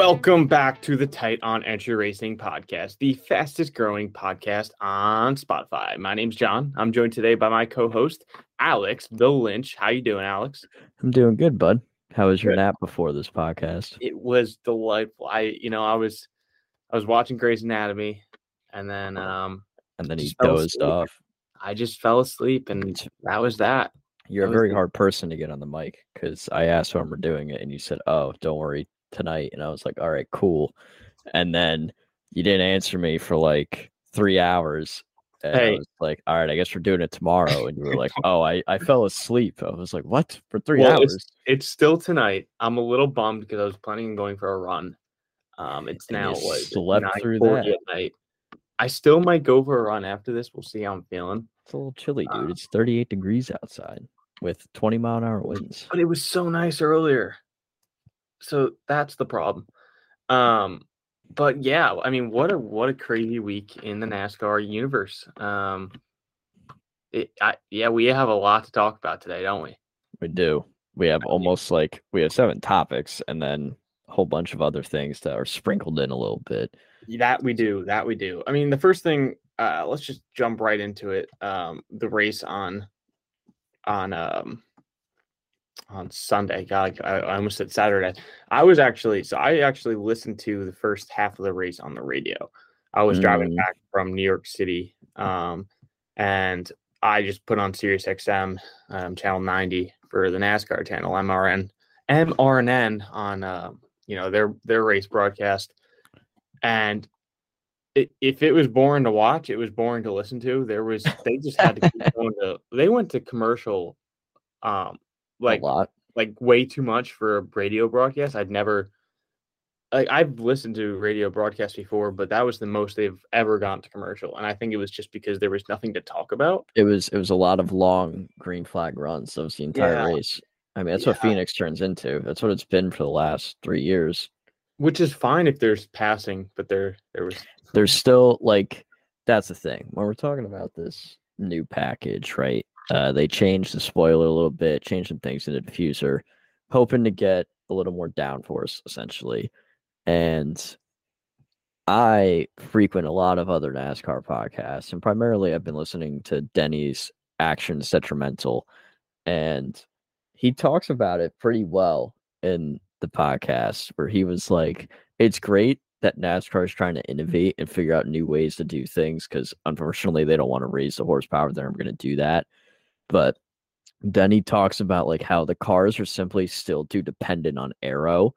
Welcome back to the Tight on Entry Racing podcast, the fastest growing podcast on Spotify. My name's John. I'm joined today by my co-host Alex Bill Lynch. How you doing, Alex? I'm doing good, bud. How was your Good. nap before this podcast? It was delightful. I, you know, I was, I was watching Grey's Anatomy, and then um, And then he dozed off. I just fell asleep, and that was that. You're a That was very the- hard person to get on the mic because I asked when we're doing it, and you said, "Oh, don't worry tonight," and I was like, "All right, cool." And then you didn't answer me for like three hours. And I Hey. was like, "All right, I guess we're doing it tomorrow." And you were like, "Oh, I, I fell asleep." I was like, "What for three Well, hours?" it's, it's still tonight. I'm a little bummed because I was planning on going for a run. Um, it's And now what slept through 9:40 that. at night. I still might go for a run after this. We'll see how I'm feeling. It's a little chilly, dude. uh, it's 38 degrees outside with 20 mile an hour winds. but it was so nice earlier. So that's the problem. Um, but yeah, I mean, what a what a crazy week in the NASCAR universe. Um, it, I, yeah, we have a lot to talk about today, don't we? We do. We have almost like we have seven topics and then a whole bunch of other things that are sprinkled in a little bit. That we do. That we do. I mean, the first thing, uh, let's just jump right into it. Um, the race on on um on Sunday. God, I, I almost said Saturday. I was actually so I actually listened to the first half of the race on the radio. I was driving Mm. back from New York City, um, and I just put on Sirius XM um, channel 90 for the NASCAR channel MRN MRNN on uh, you know their their race broadcast, and it, if it was boring to watch, it was boring to listen to. There was they just had to keep going to. They went to commercial, um, like a lot. like way too much for a radio broadcast. I'd never like I've listened to radio broadcasts before, but that was the most they've ever gone to commercial. And I think it was just because there was nothing to talk about. It was it was a lot of long green flag runs. That was the entire Yeah. race. I mean, that's what Phoenix turns into. That's what it's been for the last three years. Which is fine if there's passing, but there there was There's still like that's the thing. When we're talking about this new package, right? Uh, they changed the spoiler a little bit, changed some things in the diffuser, hoping to get a little more downforce, essentially. And I frequent a lot of other NASCAR podcasts, and primarily I've been listening to Denny's Action Detrimental, and he talks about it pretty well in the podcast, where he was like, "It's great that NASCAR is trying to innovate and figure out new ways to do things, because unfortunately they don't want to raise the horsepower. They're never going to do that, but." Then he talks about like how the cars are simply still too dependent on aero,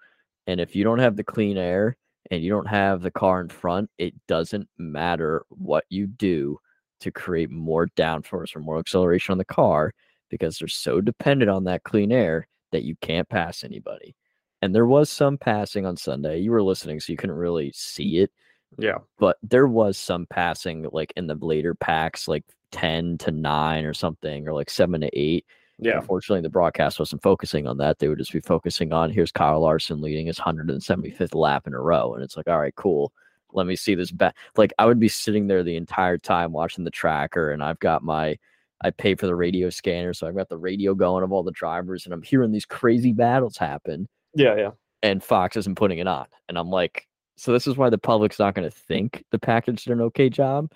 and if you don't have the clean air, and you don't have the car in front, it doesn't matter what you do to create more downforce or more acceleration on the car because they're so dependent on that clean air that you can't pass anybody. And there was some passing on Sunday. You were listening, so you couldn't really see it, yeah. but there was some passing like in the later packs, like 10 to 9 or something, or like 7 to 8. Yeah. Unfortunately, the broadcast wasn't focusing on that. They would just be focusing on here's Kyle Larson leading his 175th lap in a row. And it's like, all right, cool. Let me see this back. Like, I would be sitting there the entire time watching the tracker, and I've got my, I pay for the radio scanner. So I've got the radio going of all the drivers, and I'm hearing these crazy battles happen, Yeah, yeah. and Fox isn't putting it on. And I'm like, so this is why the public's not going to think the package did an okay job.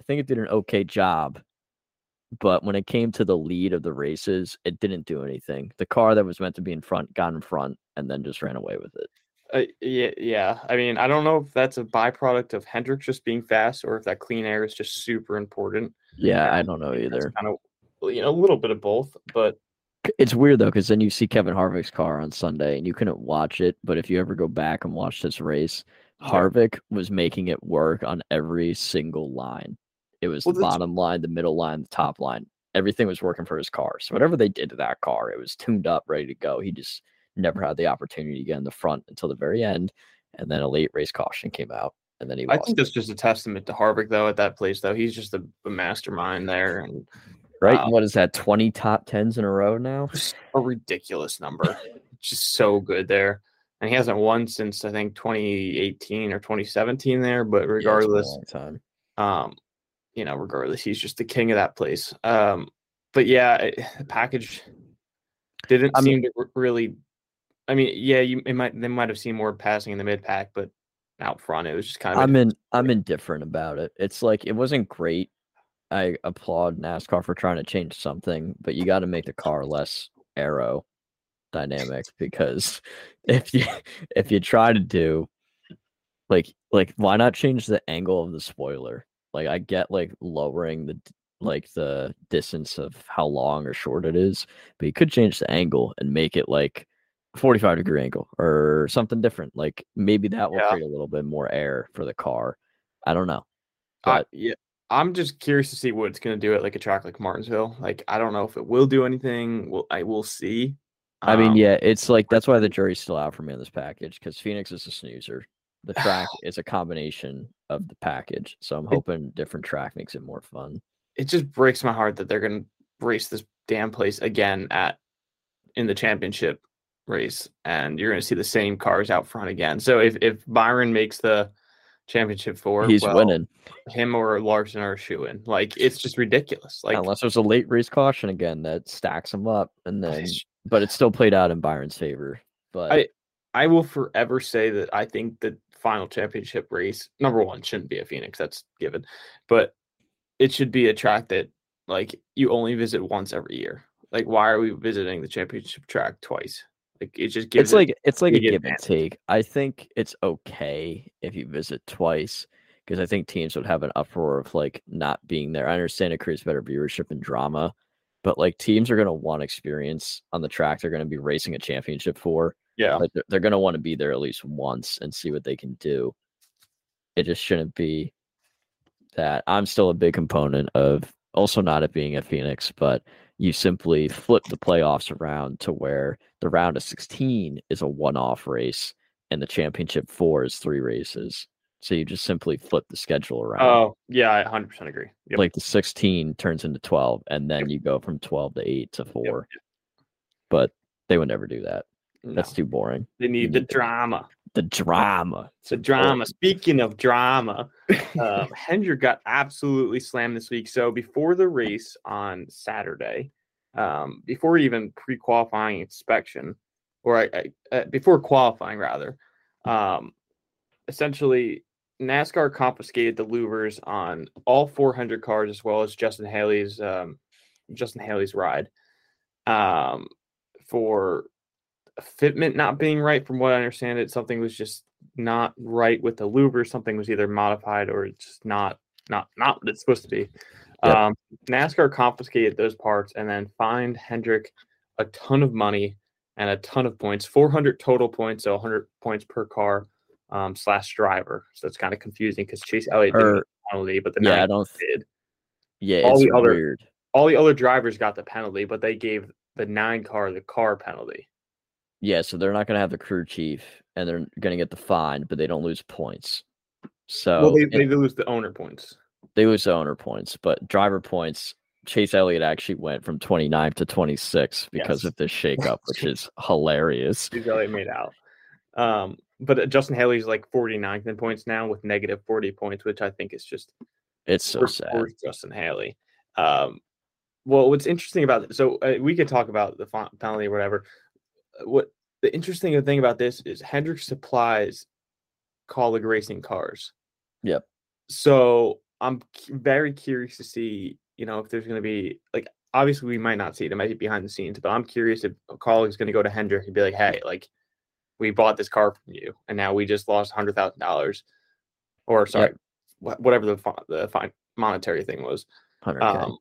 I think it did an okay job but when it came to the lead of the races, it didn't do anything. The car that was meant to be in front got in front and then just ran away with it. Uh, yeah, yeah. I mean, I don't know if that's a byproduct of Hendricks just being fast or if that clean air is just super important. Yeah, I don't know either. kind of you know a little bit of both, but It's weird though, because then you see Kevin Harvick's car on Sunday and you couldn't watch it. But if you ever go back and watch this race, Harvick was making it work on every single line. It was Well, the bottom line, the middle line, the top line. Everything was working for his car. So whatever they did to that car, it was tuned up, ready to go. He just never had the opportunity to get in the front until the very end. And then a late race caution came out, and then he I think that's just a testament to Harvick though at that place though. He's just a, a mastermind there and right? Wow. What is that? Twenty top tens in a row now. a ridiculous number. just so good there. And he hasn't won since I think 2018 or 2017 there, but Yeah, it's been a regardless, time. um, you know, regardless, he's just the king of that place. Um, but yeah, it, the package didn't I mean- seem to really I mean, yeah, you it might they might have seen more passing in the mid pack, but out front it was just kind of. I'm in. I'm indifferent about it. It's like it wasn't great. I applaud NASCAR for trying to change something, but you got to make the car less aero dynamic because if you if you try to do like like why not change the angle of the spoiler? Like I get like lowering the like the distance of how long or short it is, but you could change the angle and make it like 45 degree angle or something different. Like maybe that will Yeah. create a little bit more air for the car. I don't know. I, But yeah, I'm just curious to see what it's going to do at like a track like Martinsville. Like, I don't know if it will do anything. Well, I will see. I mean, Um, yeah, it's like that's why the jury's still out for me on this package because Phoenix is a snoozer. The track is a combination of the package. So I'm It- hoping different track makes it more fun. it just breaks my heart that they're going to race this damn place again at in the championship race, and you're going to see the same cars out front again. So if if Byron makes the championship four, He's well, winning. Him or Larson are shooing. Like it's just ridiculous. Like Unless there's a late race caution again that stacks him up and then but it's still played out in Byron's favor. But I- I will forever say that I think the final championship race, number one, shouldn't be a Phoenix. That's given, but it should be a track that like you only visit once every year. Like, why are we visiting the championship track twice? Like, it just gives it's it- like it's like a give and take. I think it's okay if you visit twice because I think teams would have an uproar of like not being there. I understand it creates better viewership and drama, but like teams are going to want experience on the track they're going to be racing a championship for. yeah, Like they're, they're going to want to be there at least once and see what they can do. It just shouldn't be that. I'm still a big component of also not it being a Phoenix, but you simply flip the playoffs around to where the round of 16 is a one off race and the championship four is three races. So you just simply flip the schedule around. Oh, yeah, I 100% agree. Yep. Like the 16 turns into 12, and then you go from 12 to 8 to 4. But they would never do that. No, That's too boring. they need the need to- drama. The drama. It's The drama. Speaking of drama, um, Hendrick got absolutely slammed this week. So before the race on Saturday, um, before even pre-qualifying inspection, or I, I, uh, before qualifying rather, um, essentially NASCAR confiscated the louvers on all 400 cars as well as Justin Haley's um, Justin Haley's ride um, for fitment not being right. From what I understand, it something was just not right with the louver. Something was either modified or it's just not not not what it's supposed to be. Yep. Um, NASCAR confiscated those parts and then fined Hendrick a ton of money and a ton of points 400 total points, so 100 points per car um, slash driver. So it's kind of confusing because Chase Elliott didn't get the penalty, but the yeah, I nine don't. did. Yeah, all the other- All the other drivers got the penalty, but they gave the nine car the car penalty. Yeah, so they're not going to have the crew chief, and they're going to get the fine, but they don't lose points. So well, they, they lose the owner points. they lose the owner points, but driver points. Chase Elliott actually went from 29 to 26 because Yes. of this shakeup, which is hilarious. Chase Elliott made out. Um, but uh, Justin Haley's like 49th in points now with negative 40 points, which I think is just It's so sad. Justin Haley. Um, well, what's interesting about it, so uh, we could talk about the penalty or whatever. What the interesting thing about this is Hendrick supplies Kaulig racing cars. Yep. So I'm very curious to see, you know, if there's going to be like obviously we might not see it, it might be behind the scenes, but I'm curious if a Kaulig is going to go to Hendrick and be like, hey, like we bought this car from you, and now we just lost hundred thousand dollars, or sorry, wha- whatever the the fine monetary thing was, 100K. um,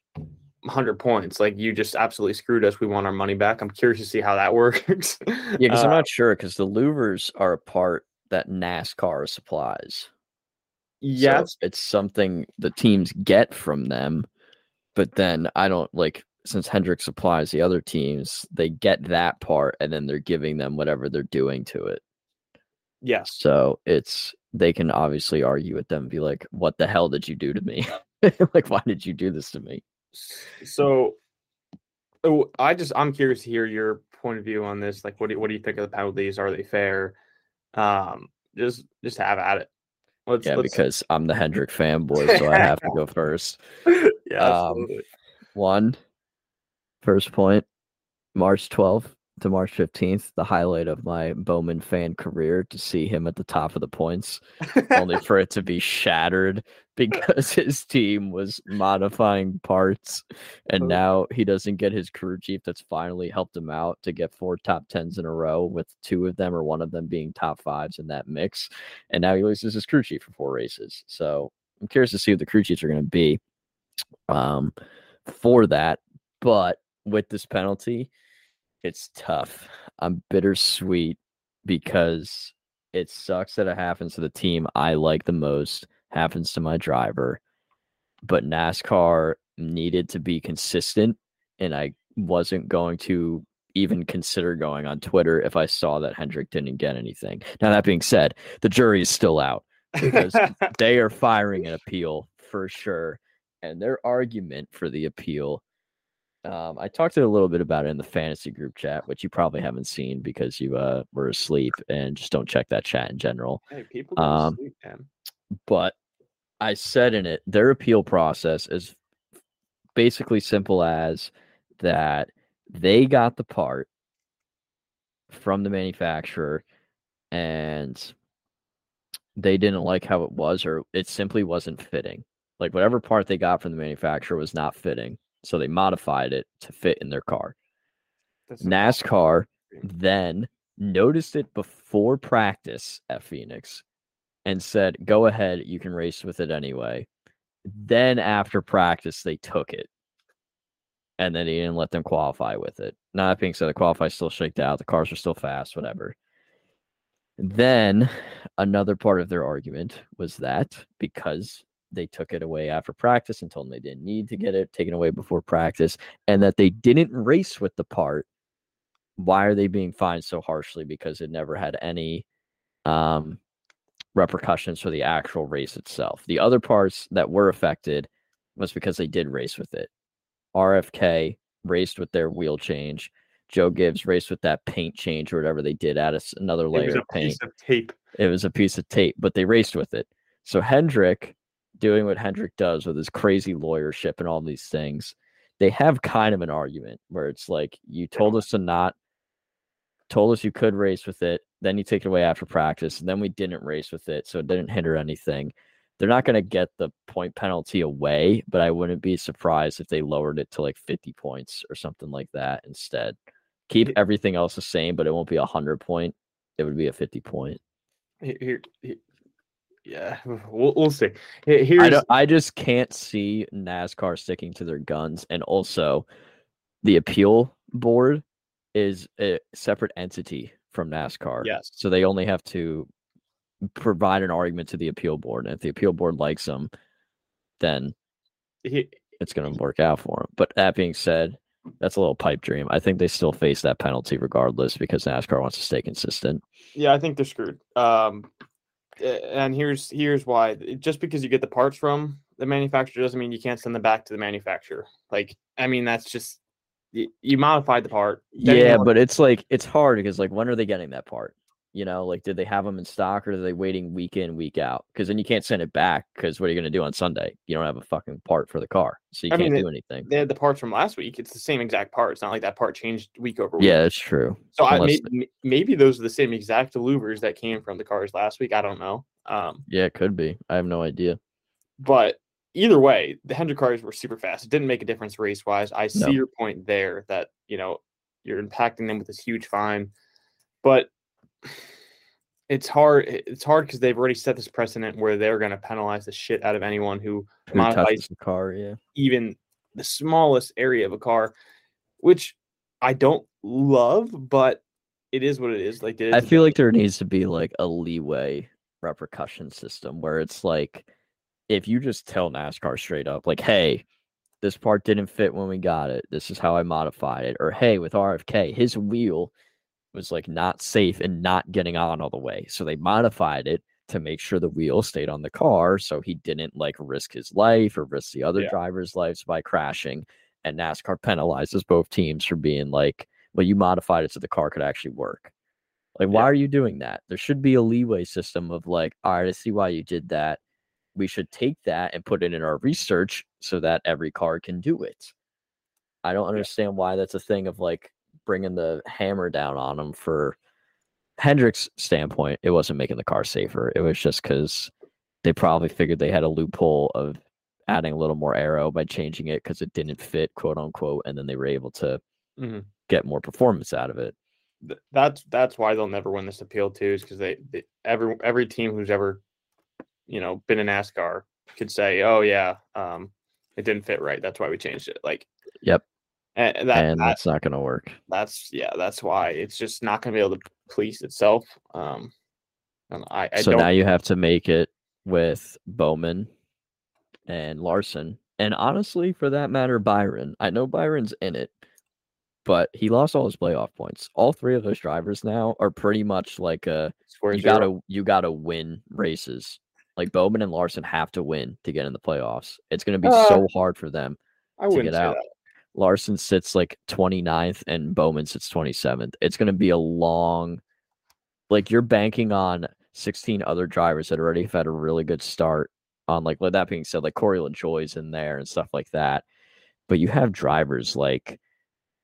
hundred points. Like you just absolutely screwed us. We want our money back. I'm curious to see how that works. yeah, because Uh, I'm not sure because the louvers are a part that NASCAR supplies. So yes, it's something the teams get from them, but then I don't like since Hendrick supplies the other teams, they get that part and then they're giving them whatever they're doing to it. yes. So it's they can obviously argue with them and be like, What the hell did you do to me? like, why did you do this to me? So, oh, I just I'm curious to hear your point of view on this. Like, what do what do you think of the penalties? Are they fair? Um, just just have at it. Let's, Yeah, let's- because I'm the Hendrick fanboy, so I have to go first. yeah, um. One, first point, March 12th, to March 15th, the highlight of my Bowman fan career to see him at the top of the points, only for it to be shattered because his team was modifying parts. And Oh. now he doesn't get his crew chief that's finally helped him out to get four top tens in a row, with two of them or one of them being top fives in that mix. And now he loses his crew chief for four races. So I'm curious to see what the crew chiefs are going to be um, for that. But with this penalty, it's tough. I'm bittersweet because it sucks that it happens to the team I like the most, happens to my driver. But NASCAR needed to be consistent, and I wasn't going to even consider going on Twitter if I saw that Hendrick didn't get anything. Now, that being said, the jury is still out because they are firing an appeal for sure. And their argument for the appeal, um, I talked to a little bit about it in the fantasy group chat, which you probably haven't seen because you uh, were asleep and just don't check that chat in general. hey, people Um, sleep, man. But I said in it, their appeal process is basically simple as that they got the part from the manufacturer and they didn't like how it was or it simply wasn't fitting. Like whatever part they got from the manufacturer was not fitting. So they modified it to fit in their car. That's NASCAR then noticed it before practice at Phoenix and said, go ahead, you can race with it anyway. Then after practice, they took it. And then he didn't let them qualify with it. Now, that being said, the qualify still shaked out. The cars were still fast, whatever. Then another part of their argument was that because they took it away after practice and told them they didn't need to get it taken away before practice, and that they didn't race with the part why are they being fined so harshly because it never had any um, repercussions for the actual race itself the other parts that were affected was because they did race with it rfk raced with their wheel change joe gibbs raced with that paint change or whatever they did add us another It was layer a of paint piece of tape. it was a piece of tape, but they raced with it. So Hendrick doing what Hendrick does with his crazy lawyership and all these things, they have kind of an argument where it's like you told us to not told us you could race with it, then you take it away after practice, and then we didn't race with it, so it didn't hinder anything. They're not going to get the point penalty away, but I wouldn't be surprised if they lowered it to like 50 points or something like that instead. Keep everything else the same, but it won't be a 100 point. It would be a 50 point. Here, here, here- yeah, we'll, we'll see. Here- Here's I, I just can't see NASCAR sticking to their guns. And also, the appeal board is a separate entity from NASCAR. Yes. So they only have to provide an argument to the appeal board. And if the appeal board likes them, then he- it's going to work out for them. But that being said, that's a little pipe dream. I think they still face that penalty regardless because NASCAR wants to stay consistent. yeah, I think they're screwed. Um, and here's here's why. Just because you get the parts from the manufacturer doesn't mean you can't send them back to the manufacturer. Like, I mean, that's just you, you modified the part. Yeah, but it's like it's hard because like when are they getting that part? You know, like did they have them in stock or are they waiting week in week out? Because then you can't send it back because what are you going to do on Sunday? You don't have a fucking part for the car, so you I can't it- do anything. they had the parts from last week. It's the same exact part. It's not like that part changed week over week. Yeah, that's true. So I, unless may, maybe those are the same exact louvers that came from the cars last week. I don't know. Um, Yeah, it could be. I have no idea. but either way, the Hendrick cars were super fast. It didn't make a difference race wise. I see No. your point there that you know you're impacting them with this huge fine, but it's hard. It's hard because they've already set this precedent where they're going to penalize the shit out of anyone who Who modifies the car? Yeah. even the smallest area of a car, which I don't love, but it is what it is. Like it I feel like there needs to be like a leeway repercussion system where it's like if you just tell NASCAR straight up, like, hey, this part didn't fit when we got it. This is how I modified it. Or hey, with RFK, his wheel was like not safe and not getting on all the way. So they modified it to make sure the wheel stayed on the car so he didn't like risk his life or risk the other Yeah. drivers' lives by crashing. And NASCAR penalizes both teams for being like, well, you modified it so the car could actually work. Like, why Yeah. are you doing that? There should be a leeway system of like, all right, I see why you did that. We should take that and put it in our research so that every car can do it. I don't understand why that's a thing of like bringing the hammer down on him for Hendrick's standpoint. It wasn't making the car safer. It was just because they probably figured they had a loophole of adding a little more aero by changing it because it didn't fit, quote unquote, and then they were able to Mhm. get more performance out of it. That's that's why they'll never win this appeal too, is because they, they every every team who's ever, you know, been in NASCAR could say, "Oh yeah, um, it didn't fit right. That's why we changed it." Like, Yep. And that, and that that's not going to work. that's yeah, that's why it's just not going to be able to police itself. Um, and I, I so now you have to make it with Bowman and Larson. And honestly, for that matter, Byron. I know Byron's in it, but he lost all his playoff points. All three of those drivers now are pretty much like a square you zero. gotta you gotta win races. Like Bowman and Larson have to win to get in the playoffs. It's gonna be Uh, so hard for them. I to get out. that. Larson sits like 29th and Bowman sits 27th. It's going to be a long, like you're banking on 16 other drivers that already have had a really good start. On like, with that being said, like Corey LaJoie's in there and stuff like that. But you have drivers like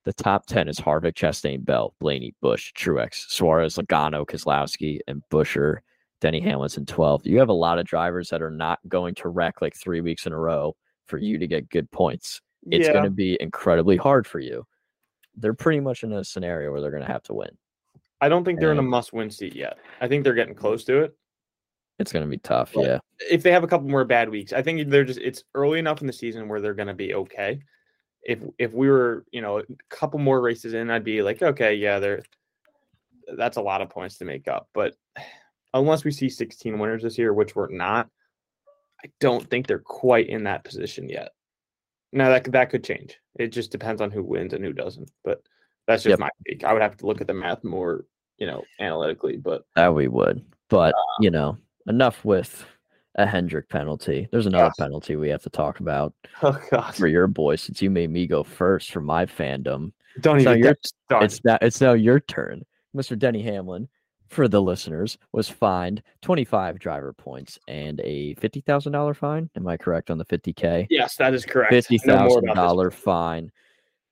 the top 10 is Harvick, Chastain, Bell, Blaney, Busch, Truex, Suarez, Logano, Kozlowski, and Buescher, Denny Hamlin's in 12th. You have a lot of drivers that are not going to wreck like three weeks in a row for you to get good points it's yeah, going to be incredibly hard for you. They're pretty much in a scenario where they're going to have to win. I don't think they're in a must-win seat yet. I think they're getting close to it. It's going to be tough. But- yeah. if they have a couple more bad weeks, I think they're just it's early enough in the season where they're going to be okay. If if we were, you know, a couple more races in, I'd be like, okay, yeah, they're that's a lot of points to make up. But unless we see 16 winners this year, which we're not, I don't think they're quite in that position yet. Now that could- that could change. It just depends on who wins and who doesn't. But that's just Yep. my take. I would have to look at the math more, you know, analytically. But That we would. But, uh, you know, enough with a Hendrick penalty. There's another Yes. penalty we have to talk about oh god, for your boy since you made me go first for my fandom. don't So even get. It's now it's now your turn. Mr. Denny Hamlin, for the listeners, was fined 25 driver points and a $50,000 fine. Am I correct on the 50K? Yes, that is correct. fifty I know more thousand about this. dollar fine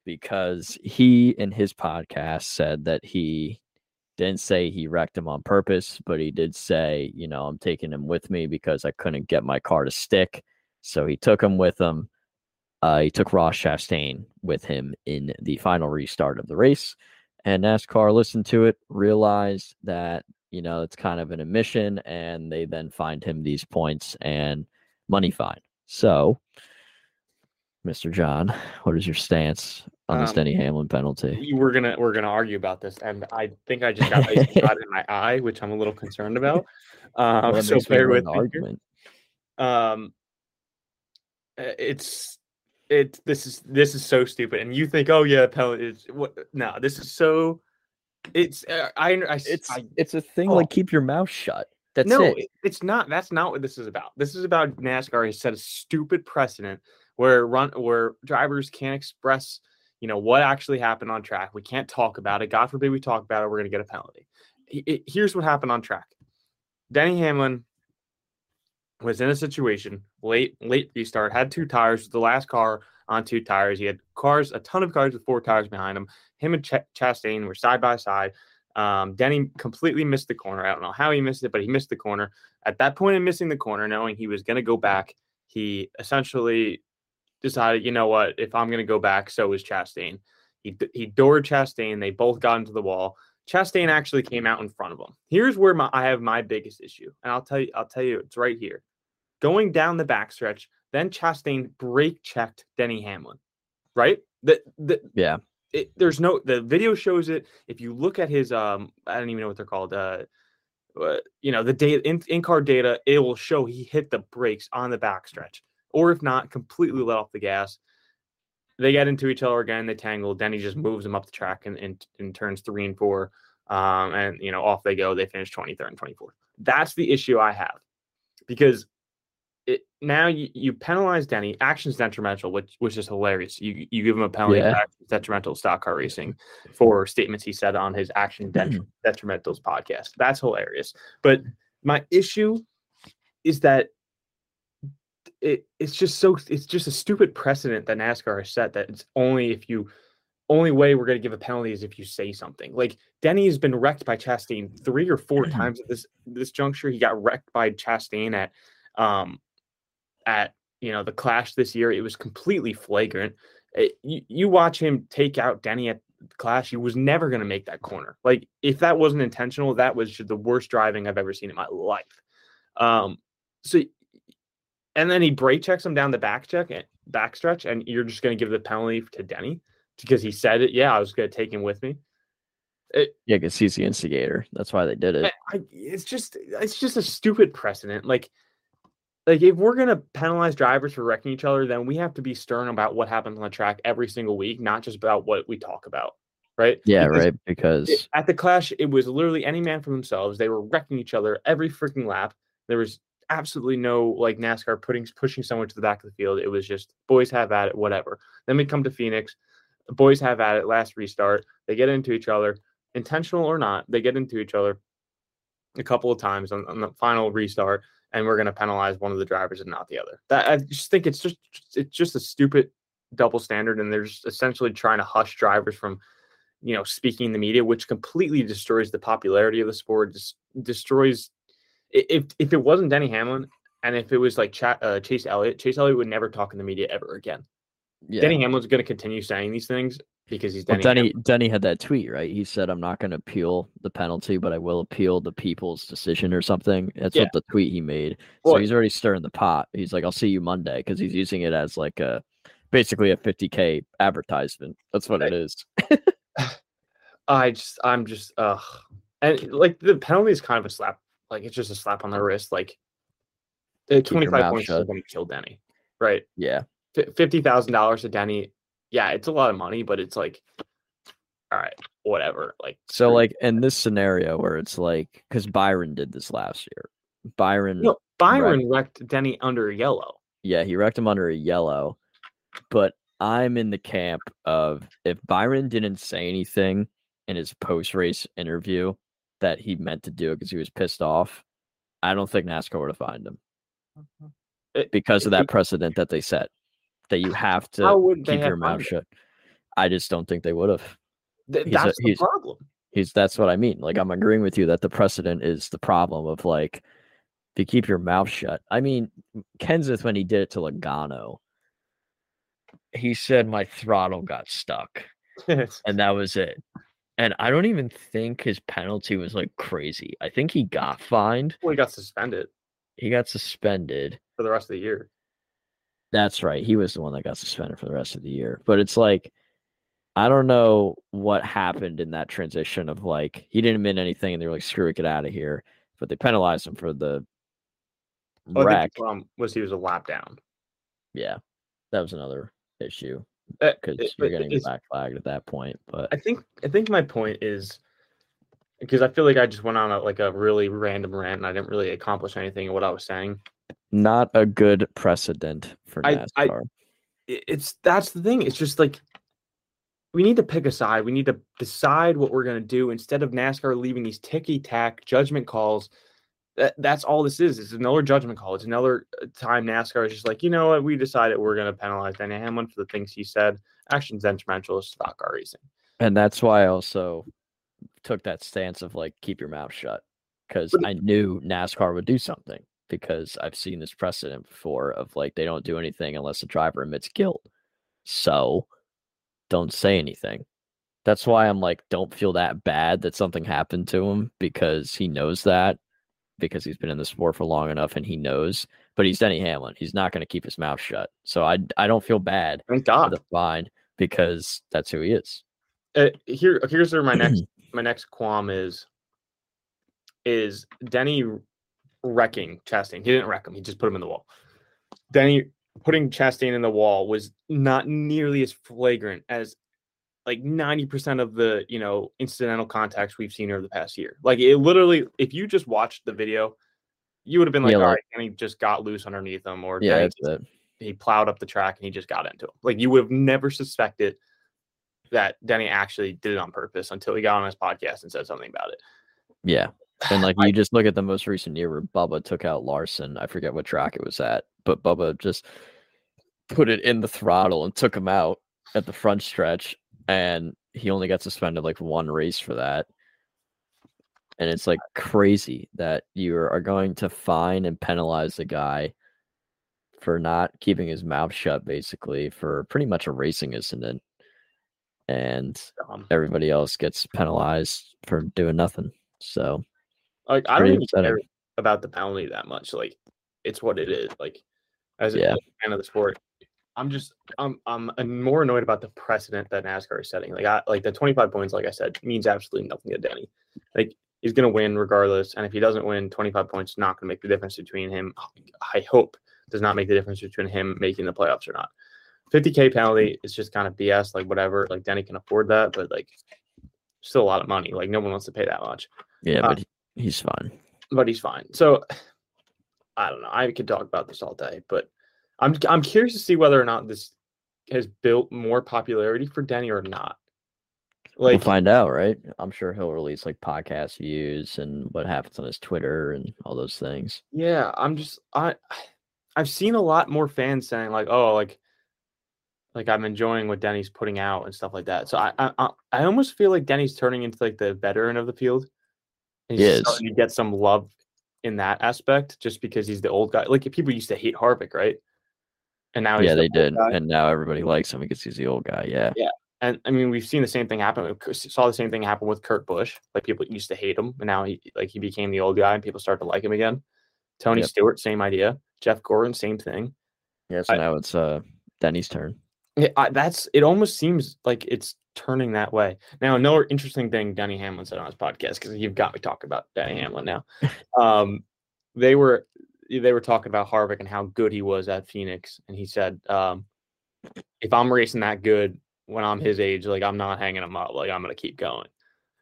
because he in his podcast said that he didn't say he wrecked him on purpose, but he did say, you know, I'm taking him with me because I couldn't get my car to stick. So he took him with him. Uh, he took Ross Chastain with him in the final restart of the race. And NASCAR listened to it, realized that, you know, it's kind of an admission, and they then fined him these points and money fine. So, Mr. John, what is your stance on this Um, Denny Hamlin penalty? You- We're gonna we're gonna argue about this, and I think I just got a shot in my eye, which I'm a little concerned about. Um, Well, so bear with me. argument. Um, uh, it's it. This is this is so stupid, and you think, oh yeah, penalty. Is, what? No, this is so. It's uh, I, I It's I, it's a thing oh. like keep your mouth shut. That's no, it. it- it's not. That's not what this is about. This is about NASCAR has set a stupid precedent where run where drivers can't express, you know, what actually happened on track. We can't talk about it. God forbid we talk about it. We're going to get a penalty. He- it- here's what happened on track. Denny Hamlin was in a situation late late restart had two tires the last car on two tires he had cars a ton of cars with four tires behind him him and Ch- Chastain were side by side um, Denny completely missed the corner. I don't know how he missed it, but he missed the corner. At that point in missing the corner, knowing he was going to go back, he essentially decided, you know what, if I'm going to go back, so is Chastain. He he doored Chastain. They both got into the wall. Chastain actually came out in front of him. Here's where my, I have my biggest issue, and I'll tell you, I'll tell you, it's right here. Going down the backstretch, then Chastain brake checked Denny Hamlin. Right? The the Yeah. it, there's no the video shows it. If you look at his um, I don't even know what they're called. Uh, uh, you know the data in in car data, it will show he hit the brakes on the backstretch, or if not, completely let off the gas. They get into each other again. They tangle. Denny just moves them up the track and in, in turns three and four. Um, and you know off they go. They finish 23rd and 24th. That's the issue I have because it now you, you penalize Denny. Actions detrimental, which which is hilarious. You you give him a penalty Yeah. detrimental stock car racing for statements he said on his action det- detrimentals podcast. That's hilarious. But my issue is that it it's just so it's just a stupid precedent that NASCAR has set that it's only if you only way we're going to give a penalty is if you say something. Like Denny has been wrecked by Chastain three or four times at this this juncture. He got wrecked by Chastain at um at you know the clash this year. It was completely flagrant. It, you, you watch him take out Denny at the clash. He was never going to make that corner. Like if that wasn't intentional, that was just the worst driving I've ever seen in my life. Um, so and then he brake checks him down the back check and back stretch, and you're just going to give the penalty to Denny because he said it. Yeah, I was going to take him with me. It, Yeah, because he's the instigator. That's why they did it. I, it's just it's just a stupid precedent. Like like if we're gonna penalize drivers for wrecking each other, then we have to be stern about what happens on the track every single week, not just about what we talk about. Right? Yeah, Because right. Because it- at the clash, it was literally any man for themselves. They were wrecking each other every freaking lap. There was absolutely no like NASCAR putting pushing someone to the back of the field. It was just boys have at it, whatever. Then we come to Phoenix, boys have at it. Last restart, they get into each other, intentional or not. They get into each other a couple of times on, on the final restart, and we're going to penalize one of the drivers and not the other. That I just think it's just it's just a stupid double standard, and they're essentially trying to hush drivers from you know speaking in the media, which completely destroys the popularity of the sport. Just destroys if if it wasn't Denny Hamlin and if it was like Cha- uh, Chase Elliott, Chase Elliott would never talk in the media ever again. yeah. Denny Hamlin's going to continue saying these things because he's Well, Denny. Denny had that tweet, right? He said, "I'm not going to appeal the penalty, but I will appeal the people's decision or something." That's Yeah. what the tweet he made. So he's already stirring the pot. He's like, "I'll see you Monday," because he's using it as like a basically a 50k advertisement. That's what it is. I just I'm just ugh. And like the penalty is kind of a slap. Like it's just a slap on the wrist. Like the 25 mouth points is going to kill Denny. Right. Yeah, F- $50,000 to Denny. Yeah, it's a lot of money, but it's like all right, whatever. Like So like in this scenario where it's like because Byron did this last year. Byron, no, Byron wrecked Denny under yellow. yeah, he wrecked him under a yellow. But I'm in the camp of if Byron didn't say anything in his post race interview that he meant to do it because he was pissed off, I don't think NASCAR would have fined him It- because of it- that precedent that they set that you have to keep have your mouth fined him? shut. I just don't think they would have. Th- He's a- that's the problem. He's that's what I mean. Like I'm agreeing with you that the precedent is the problem of like if you keep your mouth shut. I mean, Kenseth when he did it to Logano, he said my throttle got stuck and that was it. And I don't even think his penalty was like crazy. I think he got fined. well, he got suspended He got suspended. for the rest of the year. That's right. He was the one that got suspended for the rest of the year. But it's like I don't know what happened in that transition of like he didn't admit anything and they were like, screw it, get out of here. But they penalized him for the oh, Well, wreck. think the problem was he was a lap down. Yeah. That was another issue Uh, because it- you're getting it's- back flagged at that point. But I think I think my point is because I feel like I just went on a, like a really random rant and I didn't really accomplish anything in what I was saying. not a good precedent for I- I- NASCAR. I- It's that's the thing. It's just like we need to pick a side. We need to decide what we're going to do instead of NASCAR leaving these ticky tack judgment calls. That, that's all this is. It's another judgment call. It's another uh, time NASCAR is just like, you know what? We decided we're going to penalize Danny Hamlin for the things he said. Actions detrimental to stock car racing. And that's why I also took that stance of like keep your mouth shut because I knew NASCAR would do something because I've seen this precedent before of like they don't do anything unless the driver admits guilt. So don't say anything. That's why I'm like, don't feel that bad that something happened to him because he knows that because he's been in the sport for long enough and he knows. But he's Denny Hamlin. He's not going to keep his mouth shut. So I I don't feel bad Thank God. the fine because that's who he is. uh, here here's where my next my next qualm is is Denny wrecking Chastain. He didn't wreck him. He just put him in the wall. Denny putting Chastain in the wall was not nearly as flagrant as like 90% of the, you know, incidental contacts we've seen over the past year. Like it literally, if you just watched the video, you would have been like, Yeah, all right, Denny just got loose underneath him, or Yeah, that's it. he plowed up the track and he just got into him. Like you would have never suspected that Denny actually did it on purpose until he got on his podcast and said something about it. Yeah. And like you just look at the most recent year where Bubba took out Larson. I forget what track it was at, but Bubba just put it in the throttle and took him out at the front stretch. And he only got suspended like one race for that. And it's like crazy that you are going to fine and penalize the guy for not keeping his mouth shut, basically, for pretty much a racing incident. And everybody else gets penalized for doing nothing. So, like I don't even upsetting. care about the penalty that much. Like it's what it is. Like as a Yeah. as a fan of the sport, I'm just I'm I'm more annoyed about the precedent that NASCAR is setting. Like I like the 25 points, like I said, means absolutely nothing to Denny. Like he's gonna win regardless, and if he doesn't win, 25 points not gonna make the difference between him. I hope does not make the difference between him making the playoffs or not. 50k penalty is just kind of BS. Like whatever. Like Denny can afford that, but like still a lot of money. Like no one wants to pay that much yeah, Uh, but he- he's fine. but he's fine. So I don't know. I could talk about this all day, but I'm I'm curious to see whether or not this has built more popularity for Denny or not. we'll Like, find out, right? I'm sure he'll release like podcast views and what happens on his Twitter and all those things. yeah, I'm just I I've seen a lot more fans saying like, oh, like like I'm enjoying what Denny's putting out and stuff like that. So I I I- almost feel like Denny's turning into like the veteran of the field. And He He's is. starting to get some love in that aspect just because he's the old guy. Like people used to hate Harvick, right? And now he's yeah, the they did, guy. and now everybody likes him because he's the old guy. Yeah, and I mean, we've seen the same thing happen. We saw the same thing happen with Kurt Busch. Like people used to hate him, and now he like he became the old guy, and people start to like him again. Tony Yep. Stewart, same idea. Jeff Gordon, same thing. yeah. So I- now it's uh Denny's turn. Yeah, I, that's it. Almost seems like it's turning that way. Now, another interesting thing Denny Hamlin said on his podcast because you've got me talking about Denny Hamlin now. Um, they were they were talking about Harvick and how good he was at Phoenix, and he said, um, "If I'm racing that good when I'm his age, like I'm not hanging him up. Like I'm gonna keep going."